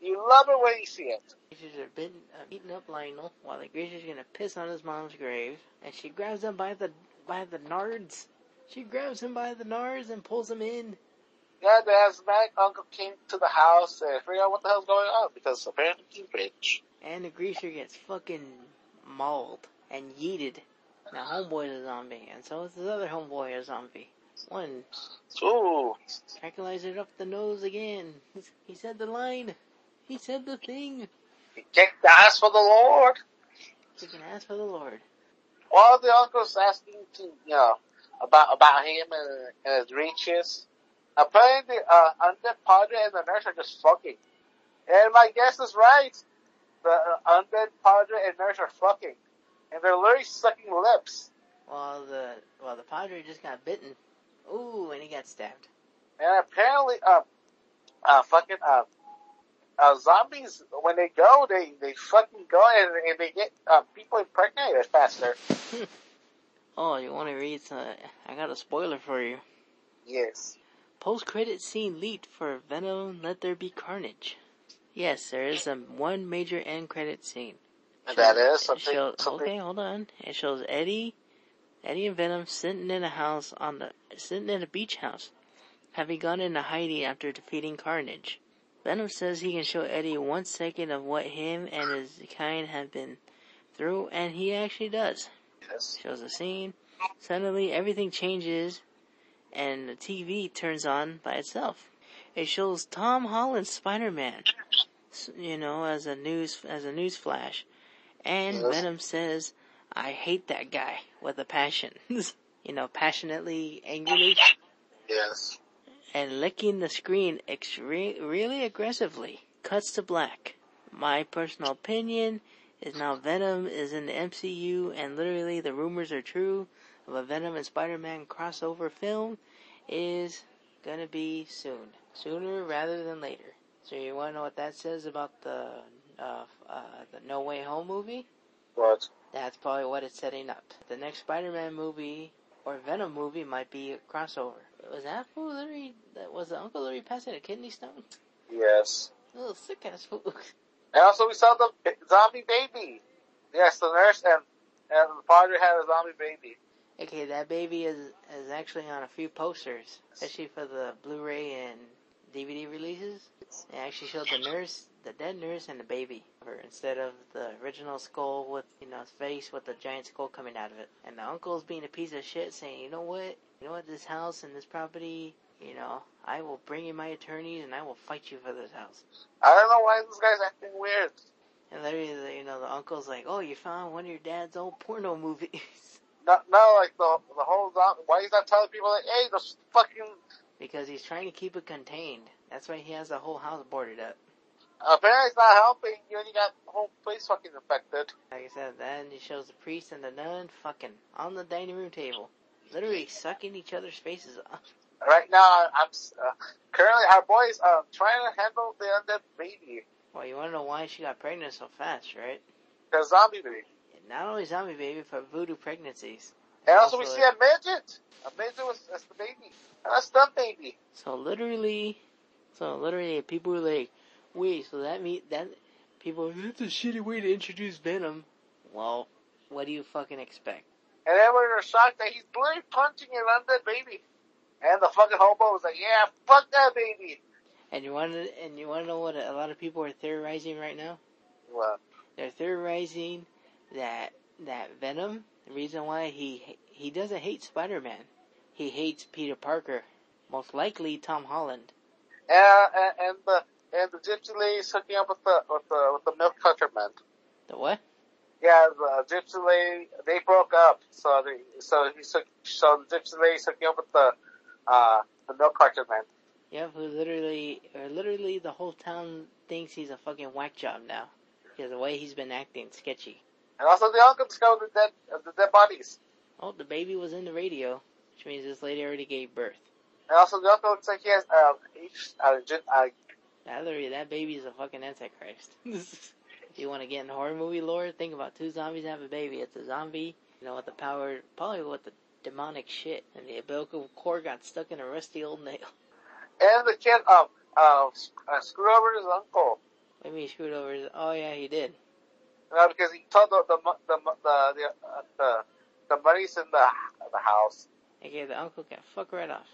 you love it when you see it. Greasers are bitten, uh, beating up Lionel while the greaser's gonna piss on his mom's grave, and she grabs him by the by the nards. She grabs him by the nards and pulls him in. Yeah, the asthmatic uncle came to the house and figured out what the hell's going on because apparently he's rich. And the greaser gets fucking mauled and yeeted. Now homeboy's a zombie, and so is his other homeboy a zombie. One Ooh, tranquilizer up the nose again. He's, he said the line. He said the thing. he kicked the ass for the Lord. You can ask for the Lord. While the uncle's asking to, you know, about, about him and, and his riches, apparently, uh, undead padre and the nurse are just fucking. And my guess is right. The uh, undead padre and nurse are fucking. And they're literally sucking lips. While the while the padre just got bitten. Ooh, and he got stabbed. And apparently, uh, uh, fucking, uh, uh, zombies, when they go, they, they fucking go and, and they get, uh, people impregnated faster. <laughs> Oh, you want to read? Some, I got a spoiler for you. Yes. Post credit scene leaked for Venom Let There Be Carnage. Yes, there is a one major end credit scene. And Shows- is it something, shows- something, Okay, hold on. It shows Eddie, Eddie and Venom sitting in a house on the sitting in a beach house, having gone into hiding after defeating Carnage. Venom says he can show Eddie one second of what him and his kind have been through, and he actually does. yes. Shows the scene. Suddenly, everything changes, and the TV turns on by itself. It shows Tom Holland's Spider-Man, you know, as a news as a news flash, and Yes. Venom says, "I hate that guy with a passion." <laughs> you know, passionately, angrily, Yes. and licking the screen extre- really aggressively. Cuts to black. My personal opinion is now Venom is in the MCU and literally the rumors are true of a Venom and Spider-Man crossover film is gonna be soon. Sooner rather than later. So you wanna know what that says about the, uh, uh, the No Way Home movie? What? That's probably what it's setting up. The next Spider-Man movie or Venom movie might be a crossover. Was that fool literally, that was the uncle Larry passing a kidney stone? Yes. Little sick ass fool. And also we saw the zombie baby. Yes, the nurse and, and the father had a zombie baby. Okay, that baby is is actually on a few posters, especially for the Blu-ray and DVD releases. They actually showed the nurse, the dead nurse, and the baby, instead of the original skull with you know his face with the giant skull coming out of it. And the uncle's being a piece of shit, saying, you know what, you know what, this house and this property, you know, I will bring in my attorneys and I will fight you for this house. I don't know why this guy's acting weird. And literally, the- you know, the uncle's like, oh, you found one of your dad's old porno movies. <laughs> No, no, like the the whole zombie. Why he's not telling people like, hey, this fucking. Because he's trying to keep it contained. That's why he has the whole house boarded up. Apparently, it's not helping. You already got the whole place fucking infected. Like I said, then he shows the priest and the nun fucking on the dining room table, literally sucking each other's faces off. Right now, I'm uh, currently our boys uh, trying to handle the undead baby, Well, you want to know why she got pregnant so fast, right? the zombie baby. Not only zombie baby, but voodoo pregnancies. And also, we see a midget. A midget was as the baby, and a stunt baby. So literally, so literally, people were like, "Wait, so that mean that people? That's a shitty way to introduce Venom." Well, what do you fucking expect? And everyone was shocked that he's literally punching an undead baby. And the fucking hobo was like, yeah, fuck that baby. And you want to, and you want to know what a lot of people are theorizing right now? Well, They're theorizing that that Venom, the reason why he he doesn't hate Spider-Man, he hates Peter Parker, most likely Tom Holland. and, and, and the and the gypsy lady's hooking up with the with the with the milk cutter man. The what? Yeah, the gypsy lady they broke up, so they so he's hook- so the gypsy lady's hooking up with the uh the milk cutter man. Yeah, who literally, or literally the whole town thinks he's a fucking whack job now. Because the way he's been acting, sketchy. And also the uncle discovered the dead uh, the dead bodies. Oh, the baby was in the radio, which means this lady already gave birth. And also the uncle looks like he has uh, H, uh, gen- uh That literally, that baby is a fucking antichrist. <laughs> if you want to get in horror movie lore, think about two zombies have a baby. It's a zombie, you know, with the power, probably with the demonic shit, and the umbilical cord got stuck in a rusty old nail. <laughs> and the kid um uh, uh screwed over his uncle. What do you mean screwed over his, oh yeah, he did. Uh, because he told the the the the the, uh, the, the money's in the the house. Okay, the uncle can fuck right off.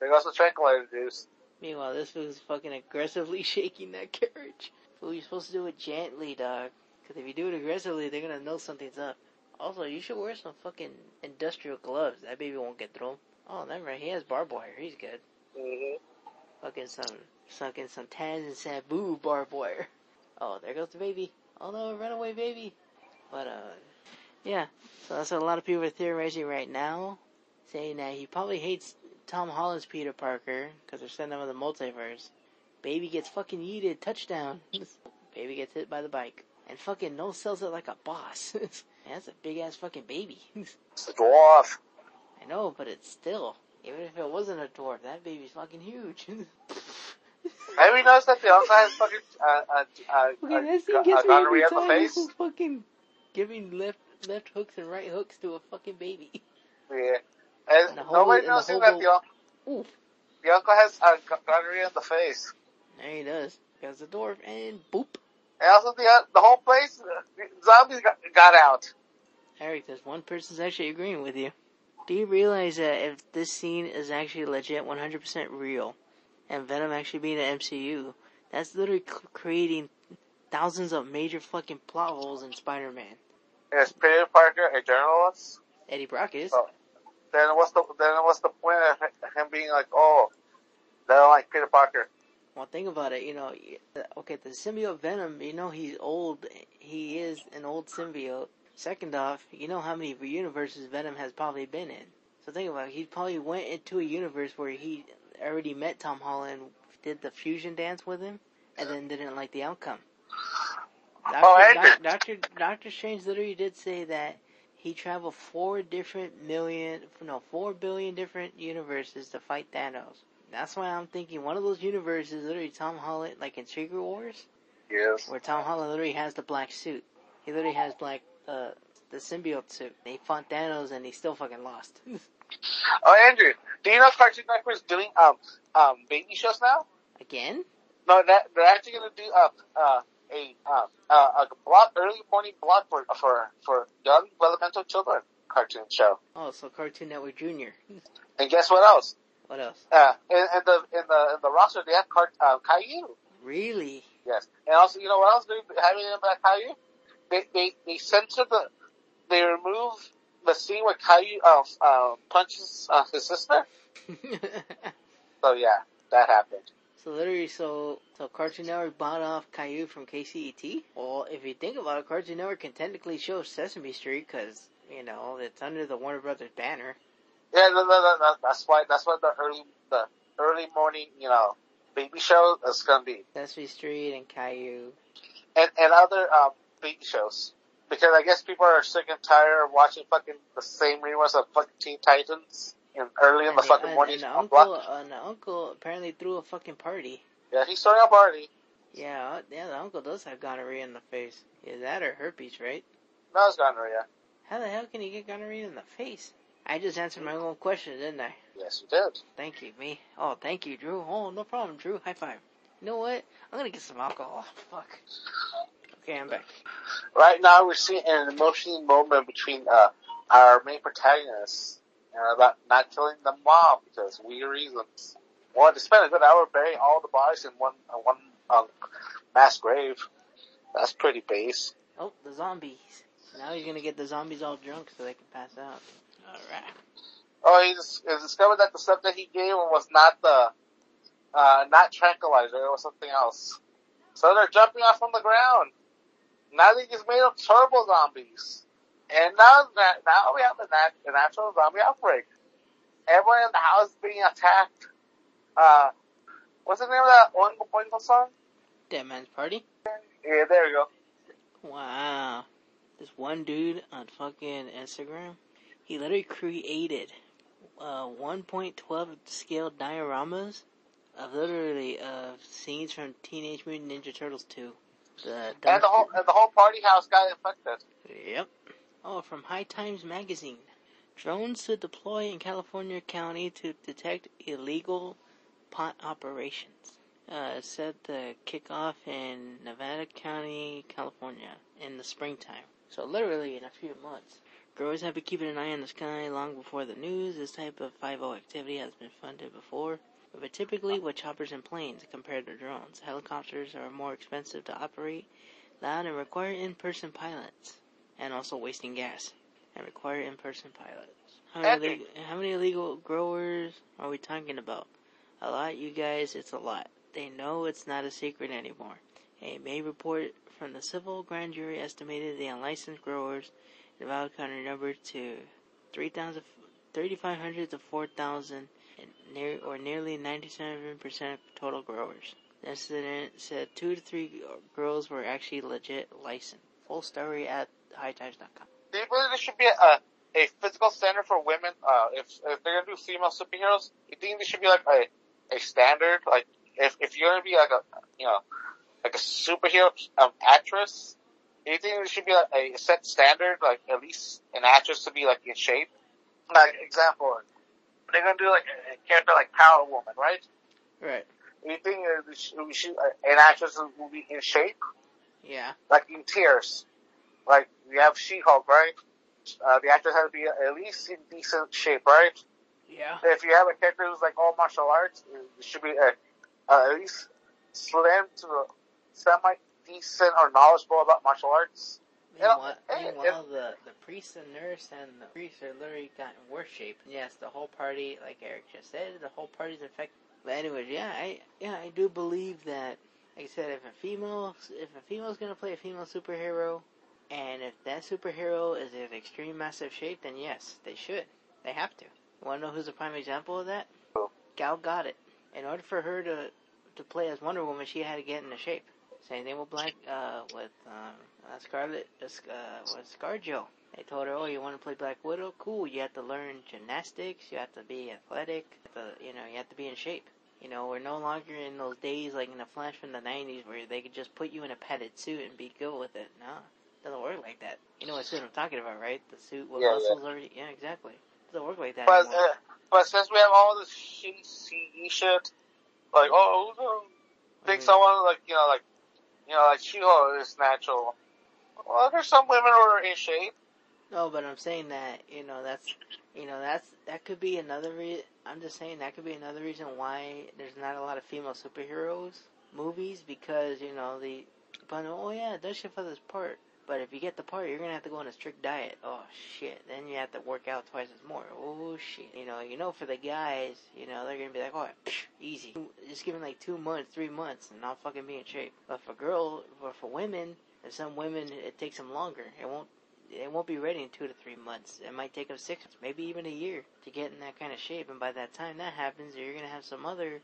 There goes the tranquilizer juice. Meanwhile, this was fucking aggressively <laughs> shaking that carriage. Fool, you're supposed to do it gently, dog. Because if you do it aggressively, they're gonna know something's up. Also, you should wear some fucking industrial gloves. That baby won't get through 'em. Oh, never mind. He has barbed wire. He's good. Mm-hmm. Fucking some, fucking some Tans and Sabu barbed wire. Oh, there goes the baby. Oh no, runaway baby. But, uh, yeah. So that's what a lot of people are theorizing right now. Saying that he probably hates Tom Holland's Peter Parker because they're sending him in the multiverse. Baby gets fucking yeeted, touchdown. <laughs> baby gets hit by the bike. And fucking no sells it like a boss. <laughs> That's a big ass fucking baby. <laughs> It's a dwarf. I know, but it's still. Even if it wasn't a dwarf, that baby's fucking huge. Have you noticed that the uncle has fucking uh uh uh, Okay, uh, scene uh, gets me every in the time. face? This fucking giving left left hooks and right hooks to a fucking baby. Yeah. And, And nobody knows that un- Oof. the uncle has uh, go- gonorrhea in the face. There he does. Because the dwarf and boop. And also the uh, the whole place, uh, the zombies got, got out. Eric, this one person's actually agreeing with you. Do you realize that if this scene is actually legit 100% real, and Venom actually being an MCU, that's literally c- creating thousands of major fucking plot holes in Spider-Man. Is Peter Parker a journalist? Eddie Brock is. Oh. Then what's the then what's the point of him being like, oh, they don't like Peter Parker? Well, think about it. You know, okay, the symbiote Venom. You know, he's old. He is an old symbiote. Second off, you know how many universes Venom has probably been in. So think about it. He probably went into a universe where he already met Tom Holland, did the fusion dance with him, and then didn't like the outcome. Doctor, Oh, Doctor Doctor Strange literally did say that he traveled four different million, no, four billion different universes to fight Thanos. That's why I'm thinking one of those universes literally Tom Holland, like in Secret Wars, Yes. where Tom Holland literally has the black suit. He literally has black, uh, the symbiote suit. They fought Thanos and he still fucking lost. <laughs> Oh, Andrew, do you know Cartoon Network is doing um um baby shows now? Again? No, that they're actually gonna do uh uh a uh, uh a block early morning block for for for young developmental children cartoon show. Oh, so Cartoon Network Junior. <laughs> And guess what else? What else? Uh, in, in the in the in the roster they have Cart uh, Caillou. Really? Yes, and also you know what else they're having in that Caillou? They they they censor the they remove the scene where Caillou uh, uh punches uh, his sister. <laughs> So yeah, that happened. So literally, so so Cartoon Network bought off Caillou from KCET. Well, if you think about it, Cartoon Network can technically show Sesame Street because you know it's under the Warner Brothers banner. Yeah, no, no, no, that's why that's why the early the early morning you know baby show is gonna be, Sesame Street and Caillou. and and other um baby shows because I guess people are sick and tired of watching fucking the same reruns of fucking Teen Titans in early in the fucking and, morning on uncle, block. and uncle apparently threw a fucking party. Yeah, he's throwing a party. Yeah, uh, yeah, the uncle does have gonorrhea in the face. Is that or herpes, right? No, it's gonorrhea. How the hell can you get gonorrhea in the face? I just answered my own question, didn't I? Yes, you did. Thank you, me. Oh, thank you, Drew. Oh, no problem, Drew. High five. You know what? I'm gonna get some alcohol. Fuck. Okay, Right now, we're seeing an emotional moment between uh, our main protagonists uh, about not killing the mom because weird reasons. Well, to spend a good hour burying all the bodies in one uh, one um, mass grave. That's pretty base. Oh, the zombies. Now he's gonna get the zombies all drunk so they can pass out. Alright. Oh, he, dis- he discovered that the stuff that he gave him was not the, uh, not tranquilizer, it was something else. So they're jumping off from the ground. Now they just made up turbo zombies. And now that, now we have the nat- the natural zombie outbreak. Everyone in the house is being attacked. Uh, what's the name of that Oingo Boingo song? Dead Man's Party? Yeah, there you go. Wow. This one dude on fucking Instagram, he literally created uh, 1.12 scale dioramas of literally of scenes from Teenage Mutant Ninja Turtles 2. The And the whole, and the whole party house got infected. Yep. Oh, from High Times Magazine. Drones to deploy in California County to detect illegal pot operations. Uh, set to kick off in Nevada County, California in the springtime. So literally in a few months. Growers have been keeping an eye on the sky long before the news. This type of 5 activity has been funded before, but typically with choppers and planes compared to drones. Helicopters are more expensive to operate, loud, and require in-person pilots, and also wasting gas, and require in-person pilots. How many, Epic. illeg- how many illegal growers are we talking about? A lot, you guys, it's a lot. They know it's not a secret anymore. A May report from the civil grand jury estimated the unlicensed growers in Nevada County number to 3,000 3,500 to 4,000, and near, or nearly 97% of total growers. The incident said two to three girls were actually legit licensed. Full story at hightimes.com. Do you believe there should be a, a physical standard for women? Uh, if, if they're gonna do female superheroes, you think there should be like a, a standard? Like, if, if you're gonna be like a, you know, like a superhero um, actress, do you think there should be like a set standard, like at least an actress to be like in shape? Like, example, they're gonna do like a character like Power Woman, right? Right. You think uh, we should, uh, an actress will be in shape? Yeah. like in tears. Like we have She-Hulk, right? Uh, the actress has to be at least in decent shape, right? Yeah. If you have a character who's like all martial arts, it should be uh, uh, at least slim to semi decent or knowledgeable about martial arts. Meanwhile, meanwhile the, the priest and nurse and the priest are literally got in worse shape. Yes, the whole party, like Eric just said, the whole party's infected. But anyways, yeah, I yeah I do believe that. Like I said, if a female if a female's gonna play a female superhero, and if that superhero is in extreme massive shape, then yes, they should. They have to. Want to know who's a prime example of that? Gal Gadot. In order for her to to play as Wonder Woman, she had to get into shape. Same thing with Black, uh, with, um, uh, Scarlet, uh, uh, ScarJo. They told her, oh, you want to play Black Widow? Cool, you have to learn gymnastics, you have to be athletic, you to, you know, you have to be in shape. You know, we're no longer in those days like in the Flash from the 90s where they could just put you in a padded suit and be good with it. No, it doesn't work like that. You know what suit I'm talking about, right? The suit with Yeah, muscles already, yeah, exactly. It doesn't work like that But uh, but since we have all this CE shit, like oh, oh, think Mm. someone like you know like you know like She-Hulk is natural. Well, there's some women who are in shape. No, but I'm saying that you know that's you know that's that could be another reason. I'm just saying that could be another reason why there's not a lot of female superheroes movies because you know the but oh yeah does shit for this part. But if you get the part, you're gonna have to go on a strict diet. Oh shit! Then you have to work out twice as more. Oh shit! You know, you know, for the guys, you know, they're gonna be like, oh, psh, easy. Just give them like two months, three months, and I'll fucking be in shape. But for girl, but for women, and some women, it takes them longer. It won't it won't be ready in two to three months. It might take them six, months, maybe even a year to get in that kind of shape. And by that time that happens, you're gonna have some other,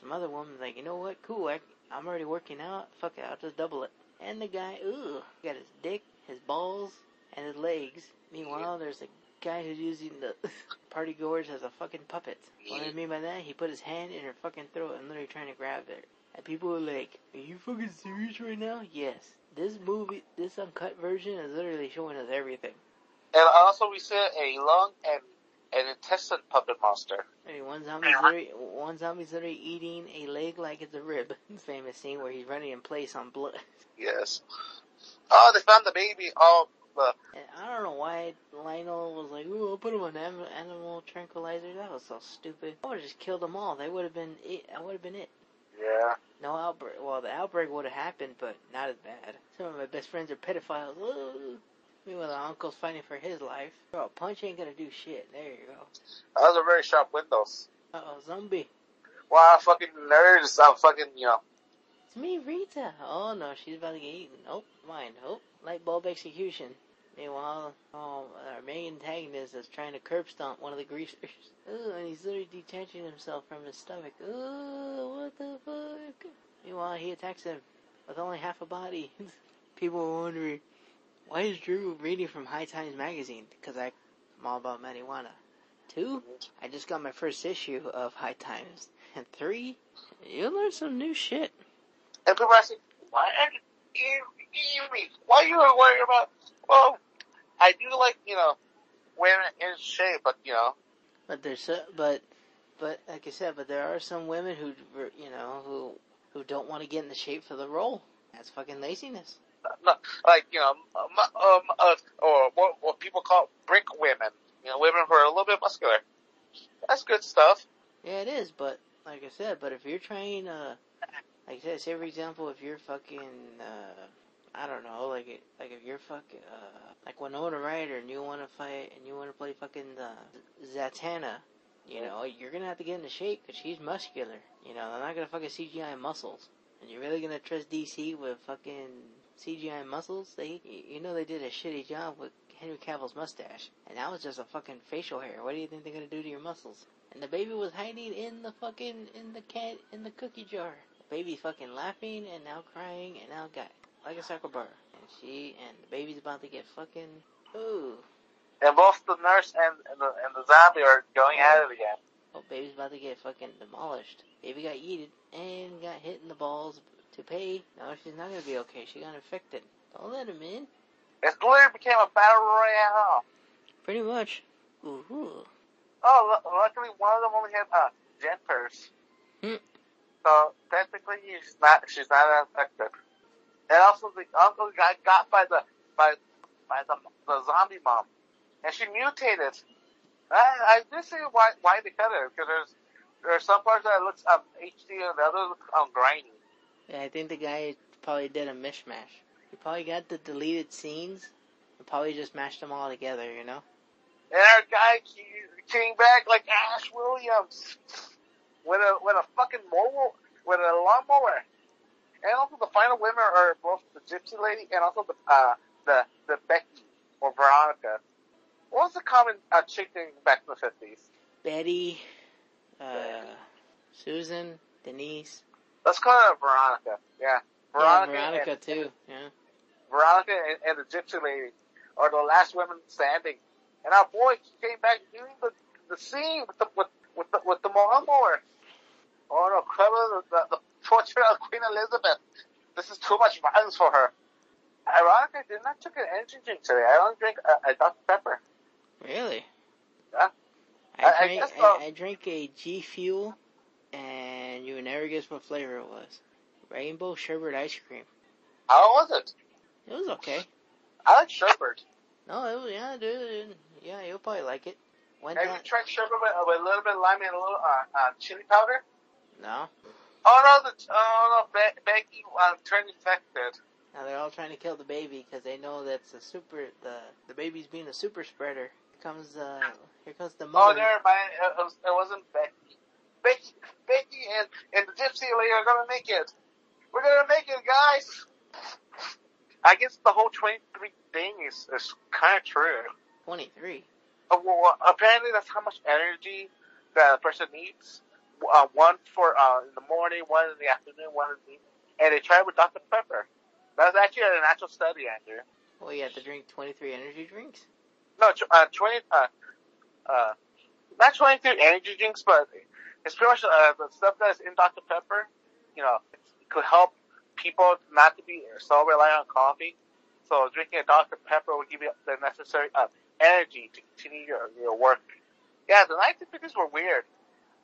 some other woman like, you know what, cool, I, I'm already working out. Fuck it, I'll just double it. And the guy, ooh, got his dick, his balls, and his legs. Meanwhile, there's a guy who's using the <laughs> party goers as a fucking puppet. What do I mean by that, he put his hand in her fucking throat and literally trying to grab it. And people are like, are you fucking serious right now? Yes. This movie, this uncut version is literally showing us everything. And also we see a lung and an intestine puppet monster. I mean, one zombie's uh-huh. literally, one zombie's literally eating a leg like it's a rib. <laughs> Famous scene where he's running in place on blood. <laughs> Yes. Oh, they found the baby. Oh, And I don't know why Lionel was like, "Ooh, I'll put him on anim- animal tranquilizer." That was so stupid. I would have just killed them all. They would have been it. I would have been it. yeah. No outbreak. Well, the outbreak would have happened, but not as bad. Some of my best friends are pedophiles. Ooh. Meanwhile, the uncle's fighting for his life. Bro, a punch ain't gonna do shit. There you go. Those are very sharp windows. Uh oh, zombie. Wow, fucking nerds. I'm fucking, you know. It's me, Rita. Oh no, she's about to get eaten. Nope, mine. Nope. Light bulb execution. Meanwhile, oh, our main antagonist is trying to curb stomp one of the greasers. <laughs> Ooh, and he's literally detaching himself from his stomach. Ooh, what the fuck? Meanwhile, he attacks him with only half a body. <laughs> People are wondering, why is Drew reading from High Times magazine? Because I'm all about marijuana. Two, I just got my first issue of High Times. And three, you'll learn some new shit. And people why are you, you, you, why are you worried about, well, I do like, you know, women in shape, but, you know, But there's so, but but like I said, but there are some women who you know who who don't want to get in the shape for the role. That's fucking laziness. not, like, you know, um, um, uh, or what, what people call brick women. You know, women who are a little bit muscular. That's good stuff. Yeah, it is. But like I said, but if you're trying, uh, like I said, say for example, if you're fucking, uh, I don't know, like like if you're fucking, uh, like Winona Ryder and you want to fight and you want to play fucking uh, Zatanna, you know, you're gonna have to get into shape because she's muscular. You know, they're not gonna fucking CGI muscles. And you're really gonna trust DC with fucking CGI muscles? They, you know, they did a shitty job with Henry Cavill's mustache, and that was just a fucking facial hair. What do you think they're gonna do to your muscles? And the baby was hiding in the fucking in the cat in the cookie jar. The baby fucking laughing and now crying and now got like a sucker bar. And she and the baby's about to get fucking ooh. And both the nurse and, and the and the zombie are going at it again. Oh, baby's about to get fucking demolished. Baby got yeeted and got hit in the balls to pay. No, she's not gonna be okay. She got infected. Don't let him in. It literally became a battle royale. Pretty much. Ooh. Oh, lu- luckily one of them only had uh, jumpers. Hmm. So technically, she's not she's not affected. And also, the uncle got got by the by by the the zombie mom, and she mutated. I I do see why why they cut her because there's there's some parts that looks um HD and the other looks um grainy. Yeah, I think the guy probably did a mishmash. He probably got the deleted scenes and probably just mashed them all together, you know? And our guy came back like Ash Williams with a with a fucking mower with a lawnmower. And also the final women are both the gypsy lady and also the uh the the Becky or Veronica. What was the common uh, chick thing back in the fifties? Betty, uh, Susan, Denise. Let's call her Veronica. Yeah, Veronica, yeah, Veronica and, too. Yeah. Veronica and, and the gypsy lady are the last women standing. And our boy came back doing the the scene with the with with the, with the lawnmower. Oh no, clever the, the torture of Queen Elizabeth. This is too much violence for her. Ironically, I did not took an energy drink today. I only drink a, a Dr Pepper. Really? Yeah. I I- I drink, guess I. I drink a G Fuel, and you would never guess what flavor it was. Rainbow sherbet ice cream. How was it? It was okay. I like sherbet. No, it was, yeah, dude. Yeah, you'll probably like it. Went Have you tried sherbet with, with a little bit of lime and a little uh, uh, chili powder? no. Oh no, the oh no, Be- Becky um, turned infected. Now they're all trying to kill the baby because they know that's a super. The the baby's being a super spreader. Here comes uh, here comes the Oh, mother. never mind. It, was, it wasn't Becky. Becky, Becky, and and the gypsy lady are gonna make it. We're gonna make it, guys. I guess the whole twenty-three thing is is kind of true. Twenty three. Uh, well, apparently, that's how much energy that a person needs. Uh, one for uh, in the morning, one in the afternoon, one in the evening. And they tried with Dr Pepper. That's actually an actual study, Andrew. Well, you have to drink twenty three energy drinks. No, uh, 20, uh, uh, not 23 energy drinks, but it's pretty much, uh, the stuff that's in Dr. Pepper, you know, it could help people not to be so reliant on coffee. So drinking a Dr. Pepper will give you the necessary, uh, energy to continue your, your work. Yeah, the 1950s were weird.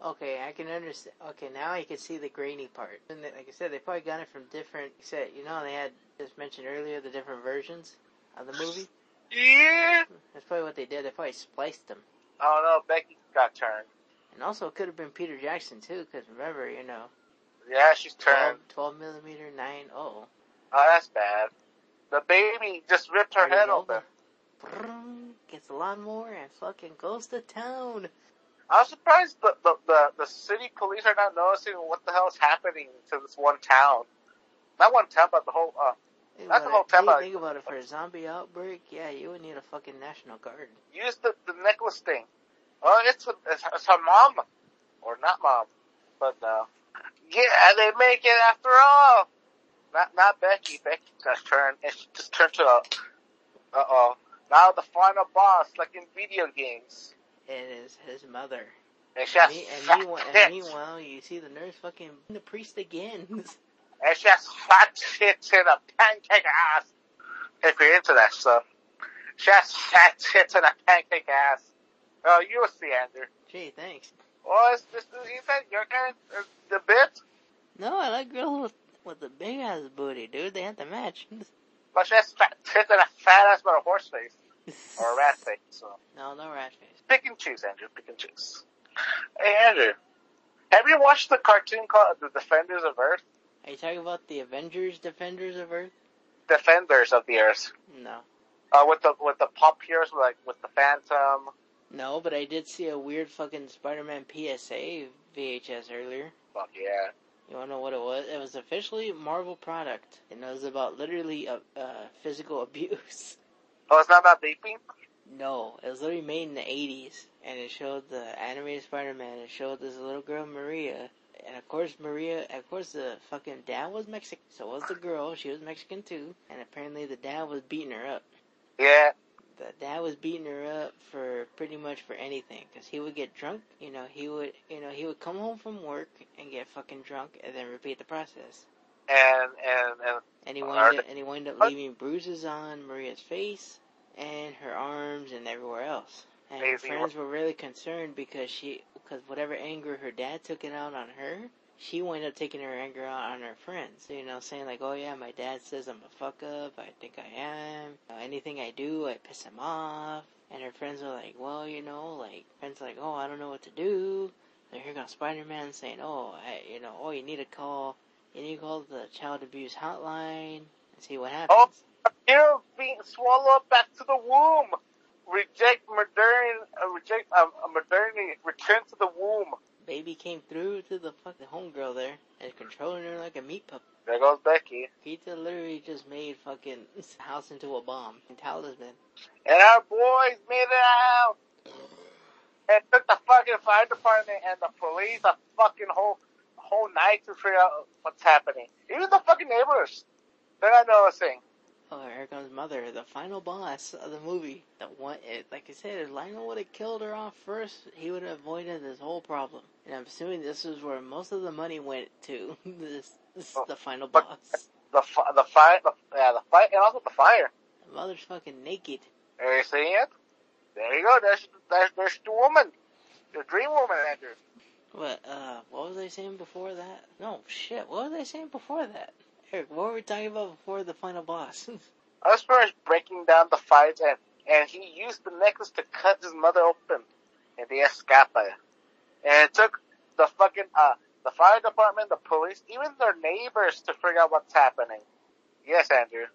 Okay, I can understand. Okay, now I can see the grainy part. And they- like I said, they probably got it from different. Said you know they had just mentioned earlier the different versions of the movie. Yeah. That's probably what they did. They probably spliced them. I don't know. Becky got turned. And also, it could have been Peter Jackson too, because remember, you know, Yeah, she's 12, turned. 12 millimeter nine oh. Oh, that's bad. The baby just ripped her head open. Gets a lawnmower and fucking goes to town. I'm surprised the, the, the, the city police are not noticing what the hell is happening to this one town. Not one town, but the whole, uh, Think That's the whole time Think, about it. For a zombie outbreak, yeah, you would need a fucking national guard. use the, the necklace thing. Oh, it's, it's, it's her mom. Or not mom. But no. Yeah, they make it after all. Not, not Becky. Becky got turned, and she just turned to a, uh oh. Now the final boss, like in video games. It is his mother. And she has Me- and, fat meanwhile, and meanwhile, you see the nurse fucking the priest again. And just fat tits and a pancake ass. If you're into that stuff. She has fat tits and a pancake ass. Oh, you'll see, Andrew. Gee, thanks. Oh, is this, is that your kind of, uh, the bit? No, I like girls with with the big ass booty, dude. They have <laughs> to match. But she has fat tits and a fat ass but a horse face. Or a rat face, so. No, no rat face. Pick and choose, Andrew. Pick and choose. Hey, Andrew. Have you watched the cartoon called The Defenders of Earth? Are you talking about the Avengers Defenders of Earth? Defenders of the Earth. No. Uh, with the, with the pop heroes, like, with the Phantom. No, but I did see a weird fucking Spider-Man PSA VHS earlier. Fuck yeah. You wanna know what it was? It was officially a Marvel product, and it was about literally uh, uh, physical <laughs> abuse. Oh, it's not about vaping? No, it was literally made in the 80s, and it showed the animated Spider-Man. It showed this little girl, Maria, and of course Maria, of course the fucking dad was Mexican, so was the girl, she was Mexican too, and apparently the dad was beating her up. Yeah. The dad was beating her up for pretty much for anything, cause he would get drunk, you know, he would, you know, he would come home from work and get fucking drunk, and then repeat the process. And, and, and, And he wound up, and he wound up leaving bruises on Maria's face and her arms and everywhere else. And her friends were really concerned because she, because whatever anger her dad took it out on her, she wound up taking her anger out on her friends. You know, saying like, "Oh yeah, my dad says I'm a fuck up. I think I am. Uh, anything I do, I piss him off." And her friends were like, "Well, you know, like friends like, oh, I don't know what to do." And here comes Spider-Man saying, "Oh, I, you know, oh, you need to call." You need to call the child abuse hotline and see what happens. Oh. hero being swallowed back to the womb. Reject modern, uh, reject uh, uh, modernity. Return to the womb. Baby came through to the fucking homegirl there and controlling her like a meat puppet. There goes Becky. Pizza literally just made fucking <laughs> house into a bomb. And talisman. And our boys made it out. And took the fucking fire department and the police a fucking whole whole night to figure out what's happening. Even the fucking neighbors, they're not noticing. Oh, here comes mother, the final boss of the movie. The one, it, like I said, if Lionel would have killed her off first, he would have avoided this whole problem. And I'm assuming this is where most of the money went to. <laughs> this, this is Oh, the final boss. The the fire, the, yeah, the fire, and also the fire. The mother's fucking naked. Are you seeing it? There you go. There's there's there's the woman, the dream woman, Andrew. What, uh, what was I saying before that? No, shit, what was I saying before that? Eric, what were we talking about before the final boss? I was first breaking down the fight, and and he used the necklace to cut his mother open, and the escapa. And it took the fucking uh the fire department, the police, even their neighbors to figure out what's happening. Yes, Andrew.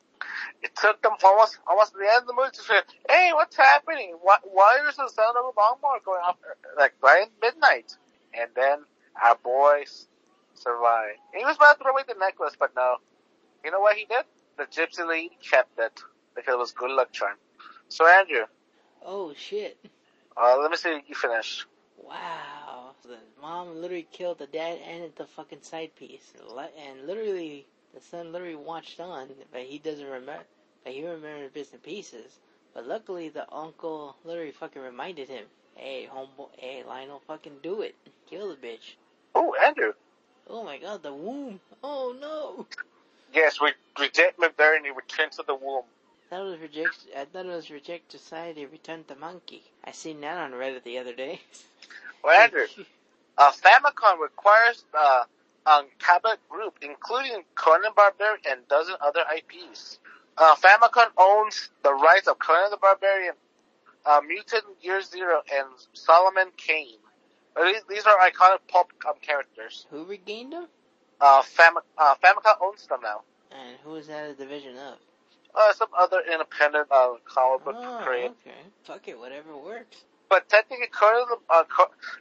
It took them almost almost the end of the movie to say, "Hey, what's happening? Why why is the sound of a lawnmower going off like right midnight?" And then our boys survived. He was about to throw away the necklace, but no. You know what he did? The gypsy lady kept it because it was good luck charm. So Andrew, oh shit. uh, let me see you finish. Wow. The mom literally killed the dad and the fucking side piece. And literally, the son literally watched on, but he doesn't remember, but he remembers bits and pieces. But luckily, the uncle literally fucking reminded him, hey, homeboy, hey, Lionel, fucking do it. Kill the bitch. Oh, Andrew. Oh my god, the womb. Oh no. Yes, we reject modernity, return to the womb. That was reject. I thought it was reject society, return to monkey. I seen that on Reddit the other day. Well, Andrew, <laughs> Uh, Famicom requires uh, um, Cabot Group, including Conan Barbarian and dozen other IPs. Uh, Famicom owns the rights of Conan the Barbarian, uh, Mutant Year Zero, and Solomon Kane. Uh, These, these are iconic pulp um, characters. Who regained them? Uh, Fam- uh, Famicom owns them now. And who is that a division of? Uh, some other independent uh, comic book Oh, creator. okay. Fuck it, whatever works. But technically, Conan the, uh,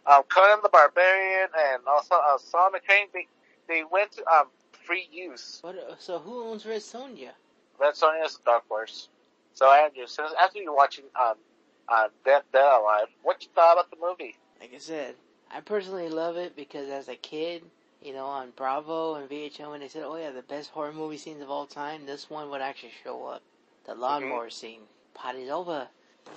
uh, Conan the Barbarian and also uh, Solomon Kane, they, they went to um, free use. What? uh, So who owns Red Sonja? Red Sonja is Dark Horse. So Andrew, since after you're watching um, uh, Dead, Dead Alive, what you thought about the movie? Like I said, I personally love it because as a kid, you know, on Bravo and VH1 when they said, "Oh yeah, the best horror movie scenes of all time," this one would actually show up. The lawnmower mm-hmm. scene. Party's over.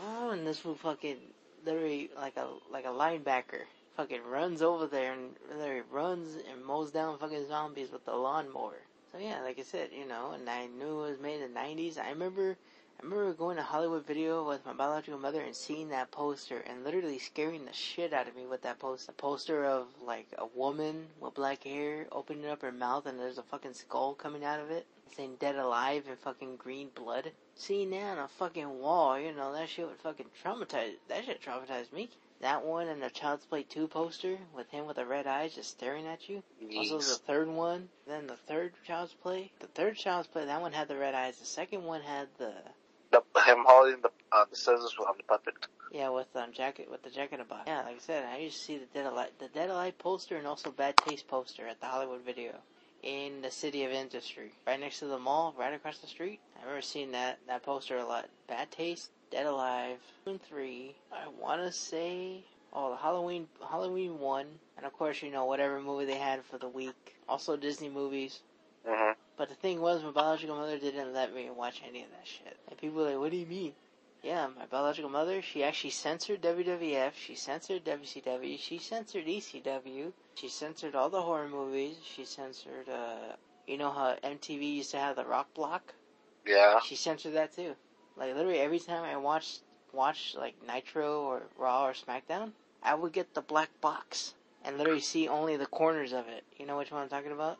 Oh, and this would fucking literally like a like a linebacker. Fucking runs over there and literally runs and mows down fucking zombies with the lawnmower. So yeah, like I said, you know, and I knew it was made in the '90s. I remember I remember going to Hollywood Video with my biological mother and seeing that poster and literally scaring the shit out of me with that poster. A poster of like a woman with black hair opening up her mouth and there's a fucking skull coming out of it saying dead alive in fucking green blood. Seeing that on a fucking wall, you know, that shit would fucking traumatize, that shit traumatized me. That one and the Child's Play 2 poster with him with the red eyes just staring at you. Also the third one, then the third Child's Play. The third Child's Play, that one had the red eyes. The second one had the The, him holding the uh, the scissors on the puppet. Yeah, with um jacket with the jacket about. Yeah, like I said, I used to see the Dead Alive the Dead Alive poster and also Bad Taste poster at the Hollywood Video in the City of Industry, right next to the mall, right across the street. I remember seeing that that poster a lot. Bad Taste, Dead Alive, and three. I want to say oh the Halloween Halloween one, and of course you know whatever movie they had for the week. Also Disney movies. hmm But the thing was, my biological mother didn't let me watch any of that shit. And people were like, what do you mean? Yeah, my biological mother, she actually censored WWF, she censored WCW, she censored ECW, she censored all the horror movies, she censored, uh, you know how MTV used to have the rock block? Yeah. She censored that too. Like literally every time I watched, watched like Nitro or Raw or SmackDown, I would get the black box and literally see only the corners of it. You know which one I'm talking about?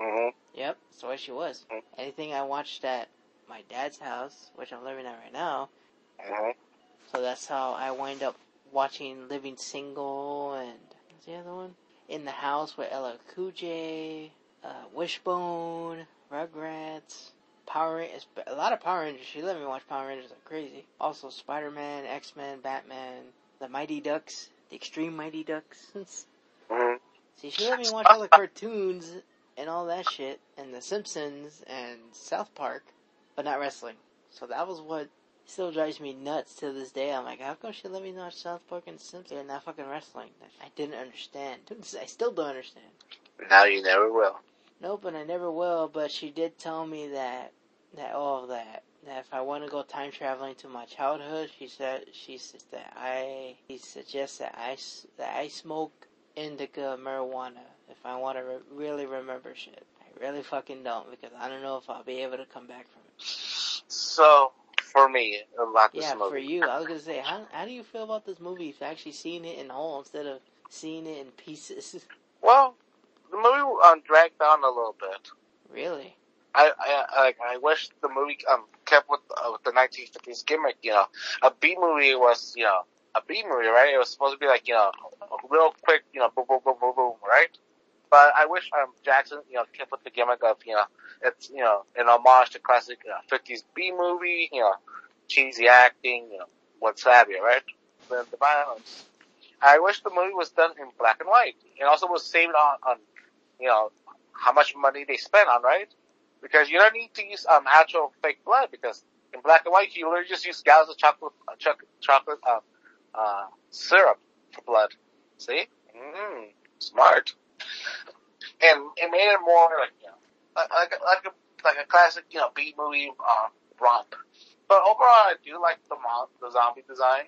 Hmm Yep, that's the way she was. Anything I watched at my dad's house, which I'm living at right now, hmm so that's how I wind up watching Living Single and what's the other one? In the House with LL Cool J, uh, Wishbone, Rugrats, Power Rangers, a lot of Power Rangers. She let me watch Power Rangers like crazy. Also Spider-Man, X-Men, Batman, the Mighty Ducks, the Extreme Mighty Ducks. <laughs> See, she let me watch all the cartoons and all that shit, and The Simpsons and South Park, but not wrestling. So that was what still drives me nuts to this day. I'm like, how come she let me watch South Park and Simpsons and not fucking wrestling? I didn't understand. <laughs> I still don't understand. Now you never will. Nope, and I never will. But she did tell me that that all of that that if I want to go time traveling to my childhood, she said she said that I she suggests I that I smoke indica marijuana if I want to re- really remember shit. I really fucking don't because I don't know if I'll be able to come back from it. So for me, about this Yeah, for you, I was gonna say, how how do you feel about this movie? If actually seeing it in whole instead of seeing it in pieces, <laughs> Well, the movie um, dragged on a little bit. really? I I like I wish the movie um kept with uh, with the 1950s gimmick. You know, a B movie was you know a B movie, right? It was supposed to be like you know real quick, you know, boom, boom, boom, boom, boom, right? But I wish um Jackson you know kept with the gimmick of you know it's you know an homage to classic you know, 50s B movie, you know, cheesy acting, you know, what have you, right? The, the violence. I wish the movie was done in black and white. It also was saved on on you know how much money they spent on, right? because you don't need to use um actual fake blood because in black and white you literally just use gallons of chocolate uh, choc- chocolate uh, uh, syrup for blood. See, mm, smart. And it made it more like you know like like a, like a, classic you know B movie uh, romp. But overall, I do like the mon- the zombie design.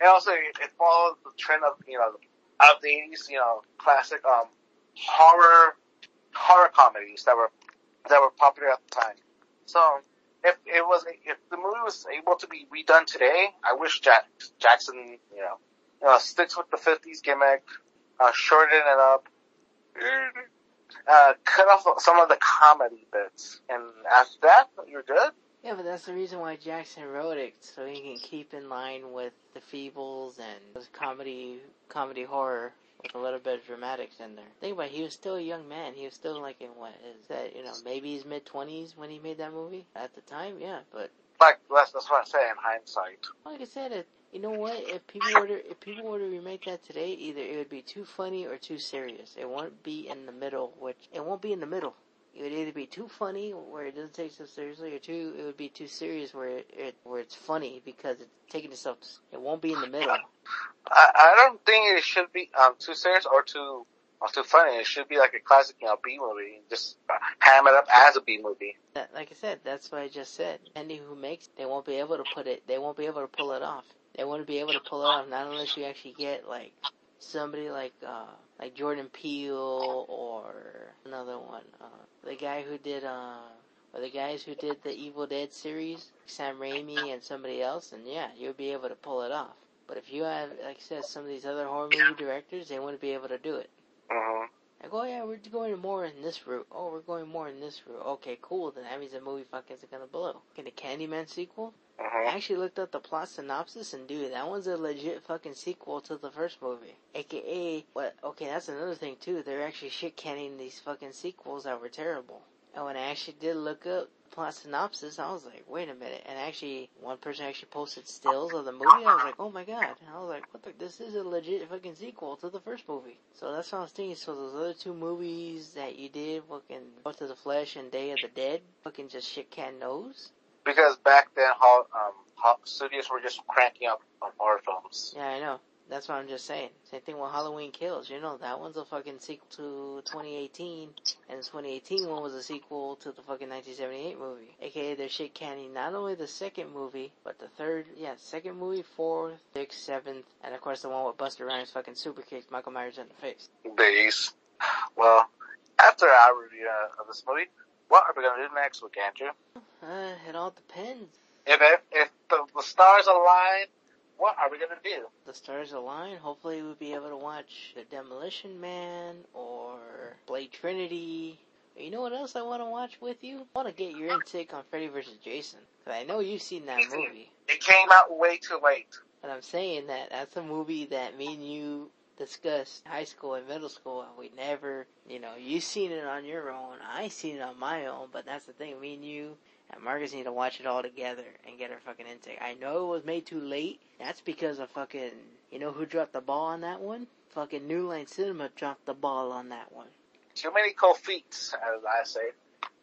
And also, it, it follows the trend of you know of the eighties, you know, classic um horror horror comedies that were that were popular at the time. So if it was if the movie was able to be redone today, I wish Jack, Jackson you know you know sticks with the fifties gimmick, uh, shorten it up, uh, cut off some of the comedy bits, and after that, you're good. Yeah, but that's the reason why Jackson wrote it, so he can keep in line with the Feebles and those comedy, comedy horror with a little bit of dramatics in there. Think about it, he was still a young man. He was still like in what is that, you know, maybe his mid twenties when he made that movie. At the time, yeah, but Like that's, that's what I'm saying. Hindsight. like I said, it, you know what? If people were to if people were to remake that today, either it would be too funny or too serious. It won't be in the middle, which it won't be in the middle. It would either be too funny where it doesn't take itself seriously, or too it would be too serious where it, it where it's funny because it's taking itself. It won't be in the middle. I, I don't think it should be um too serious or too too funny. It should be like a classic, you know, B movie. Just ham it up as a B movie. Like I said, that's what I just said. Any who makes, they won't be able to put it. They won't be able to pull it off. They won't be able to pull it off not unless you actually get like somebody like uh like Jordan Peele or another one. Uh, the guy who did uh or the guys who did the Evil Dead series, Sam Raimi and somebody else, and yeah, you'll be able to pull it off. But if you have, like I said, some of these other horror movie directors, they wouldn't be able to do it. Hmm Like, oh yeah, we're going more in this route. Oh, we're going more in this route. Okay, cool. Then that means the movie fucking is gonna blow. Can the Candyman sequel? uh-huh. I actually looked up the plot synopsis and dude, that one's a legit fucking sequel to the first movie. AKA, what? Okay, that's another thing too. They're actually shit canning these fucking sequels that were terrible. And when I actually did look up plot synopsis, I was like, wait a minute. And actually, one person actually posted stills of the movie. I was like, oh my god. And I was like, what the? This is a legit fucking sequel to the first movie. So that's what I was thinking. So those other two movies that you did, fucking North of the Flesh and Day of the Dead, fucking just shit can nose. Because back then, how, um, ho- studios were just cranking up um, horror films. Yeah, I know. That's what I'm just saying. Same thing with Halloween Kills. You know, that one's a fucking sequel to 2018, and the 2018 one was a sequel to the fucking 1978 movie. AKA, they're shit canning not only the second movie, but the third, yeah, second movie, fourth, sixth, seventh, and of course the one with Busta Rhymes fucking super kicks Michael Myers in the face. Base. Well, after our review uh, of this movie, what are we gonna do next week, Andrew? Uh, it all depends. If if, if the, the stars align, what are we gonna do? The stars align. Hopefully, we'll be able to watch The Demolition Man or Blade Trinity. You know what else I want to watch with you? I want to get your intake on Freddy vs. Jason. Cause I know you've seen that movie. It came out way too late. But I'm saying that that's a movie that me and you discussed in high school and middle school and we never, you know, you seen it on your own. I seen it on my own, but that's the thing. Me and you and Marcus need to watch it all together and get her fucking intake. I know it was made too late. That's because of fucking, you know who dropped the ball on that one? Fucking New Line Cinema dropped the ball on that one. Too many cold feet, as I say.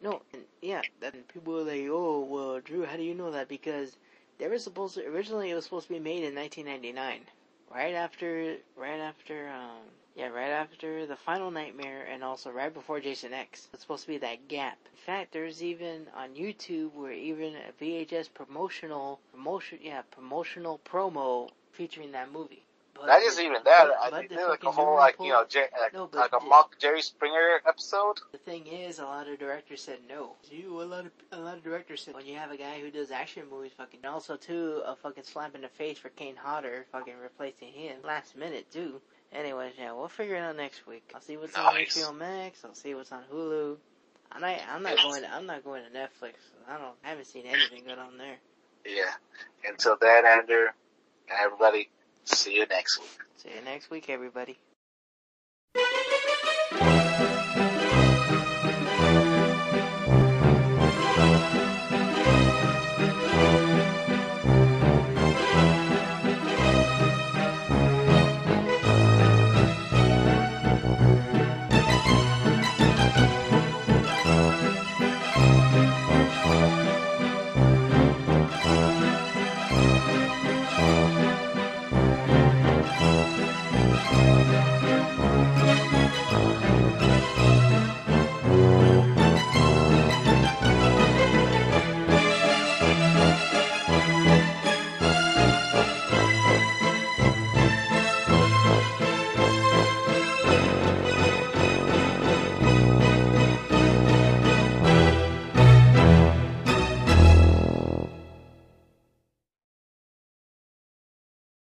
No, and yeah, then people were like, oh, well, Drew, how do you know that? Because they were supposed to, originally it was supposed to be made in 1999. Right after, right after, um, yeah, right after the final nightmare and also right before Jason X. It's supposed to be that gap. In fact, there's even on YouTube where even a VHS promotional, promotion, yeah, promotional promo featuring that movie. But Not even that. but- I but think the like a whole new like report- you know Jer- like, No, like a the- mock Jerry Springer episode. The thing is, a lot of directors said no. You, a lot of a lot of directors said when you have a guy who does action movies, fucking, and also too a fucking slap in the face for Kane Hodder, fucking replacing him last minute too. Anyways, yeah, we'll figure it out next week. I'll see what's on Nice. HBO Max. I'll see what's on Hulu. I'm not, I'm not going. To, I'm not going to Netflix. I don't. I haven't seen anything good on there. Yeah. Until then, Andrew and everybody, see you next week. See you next week, everybody. Thank you.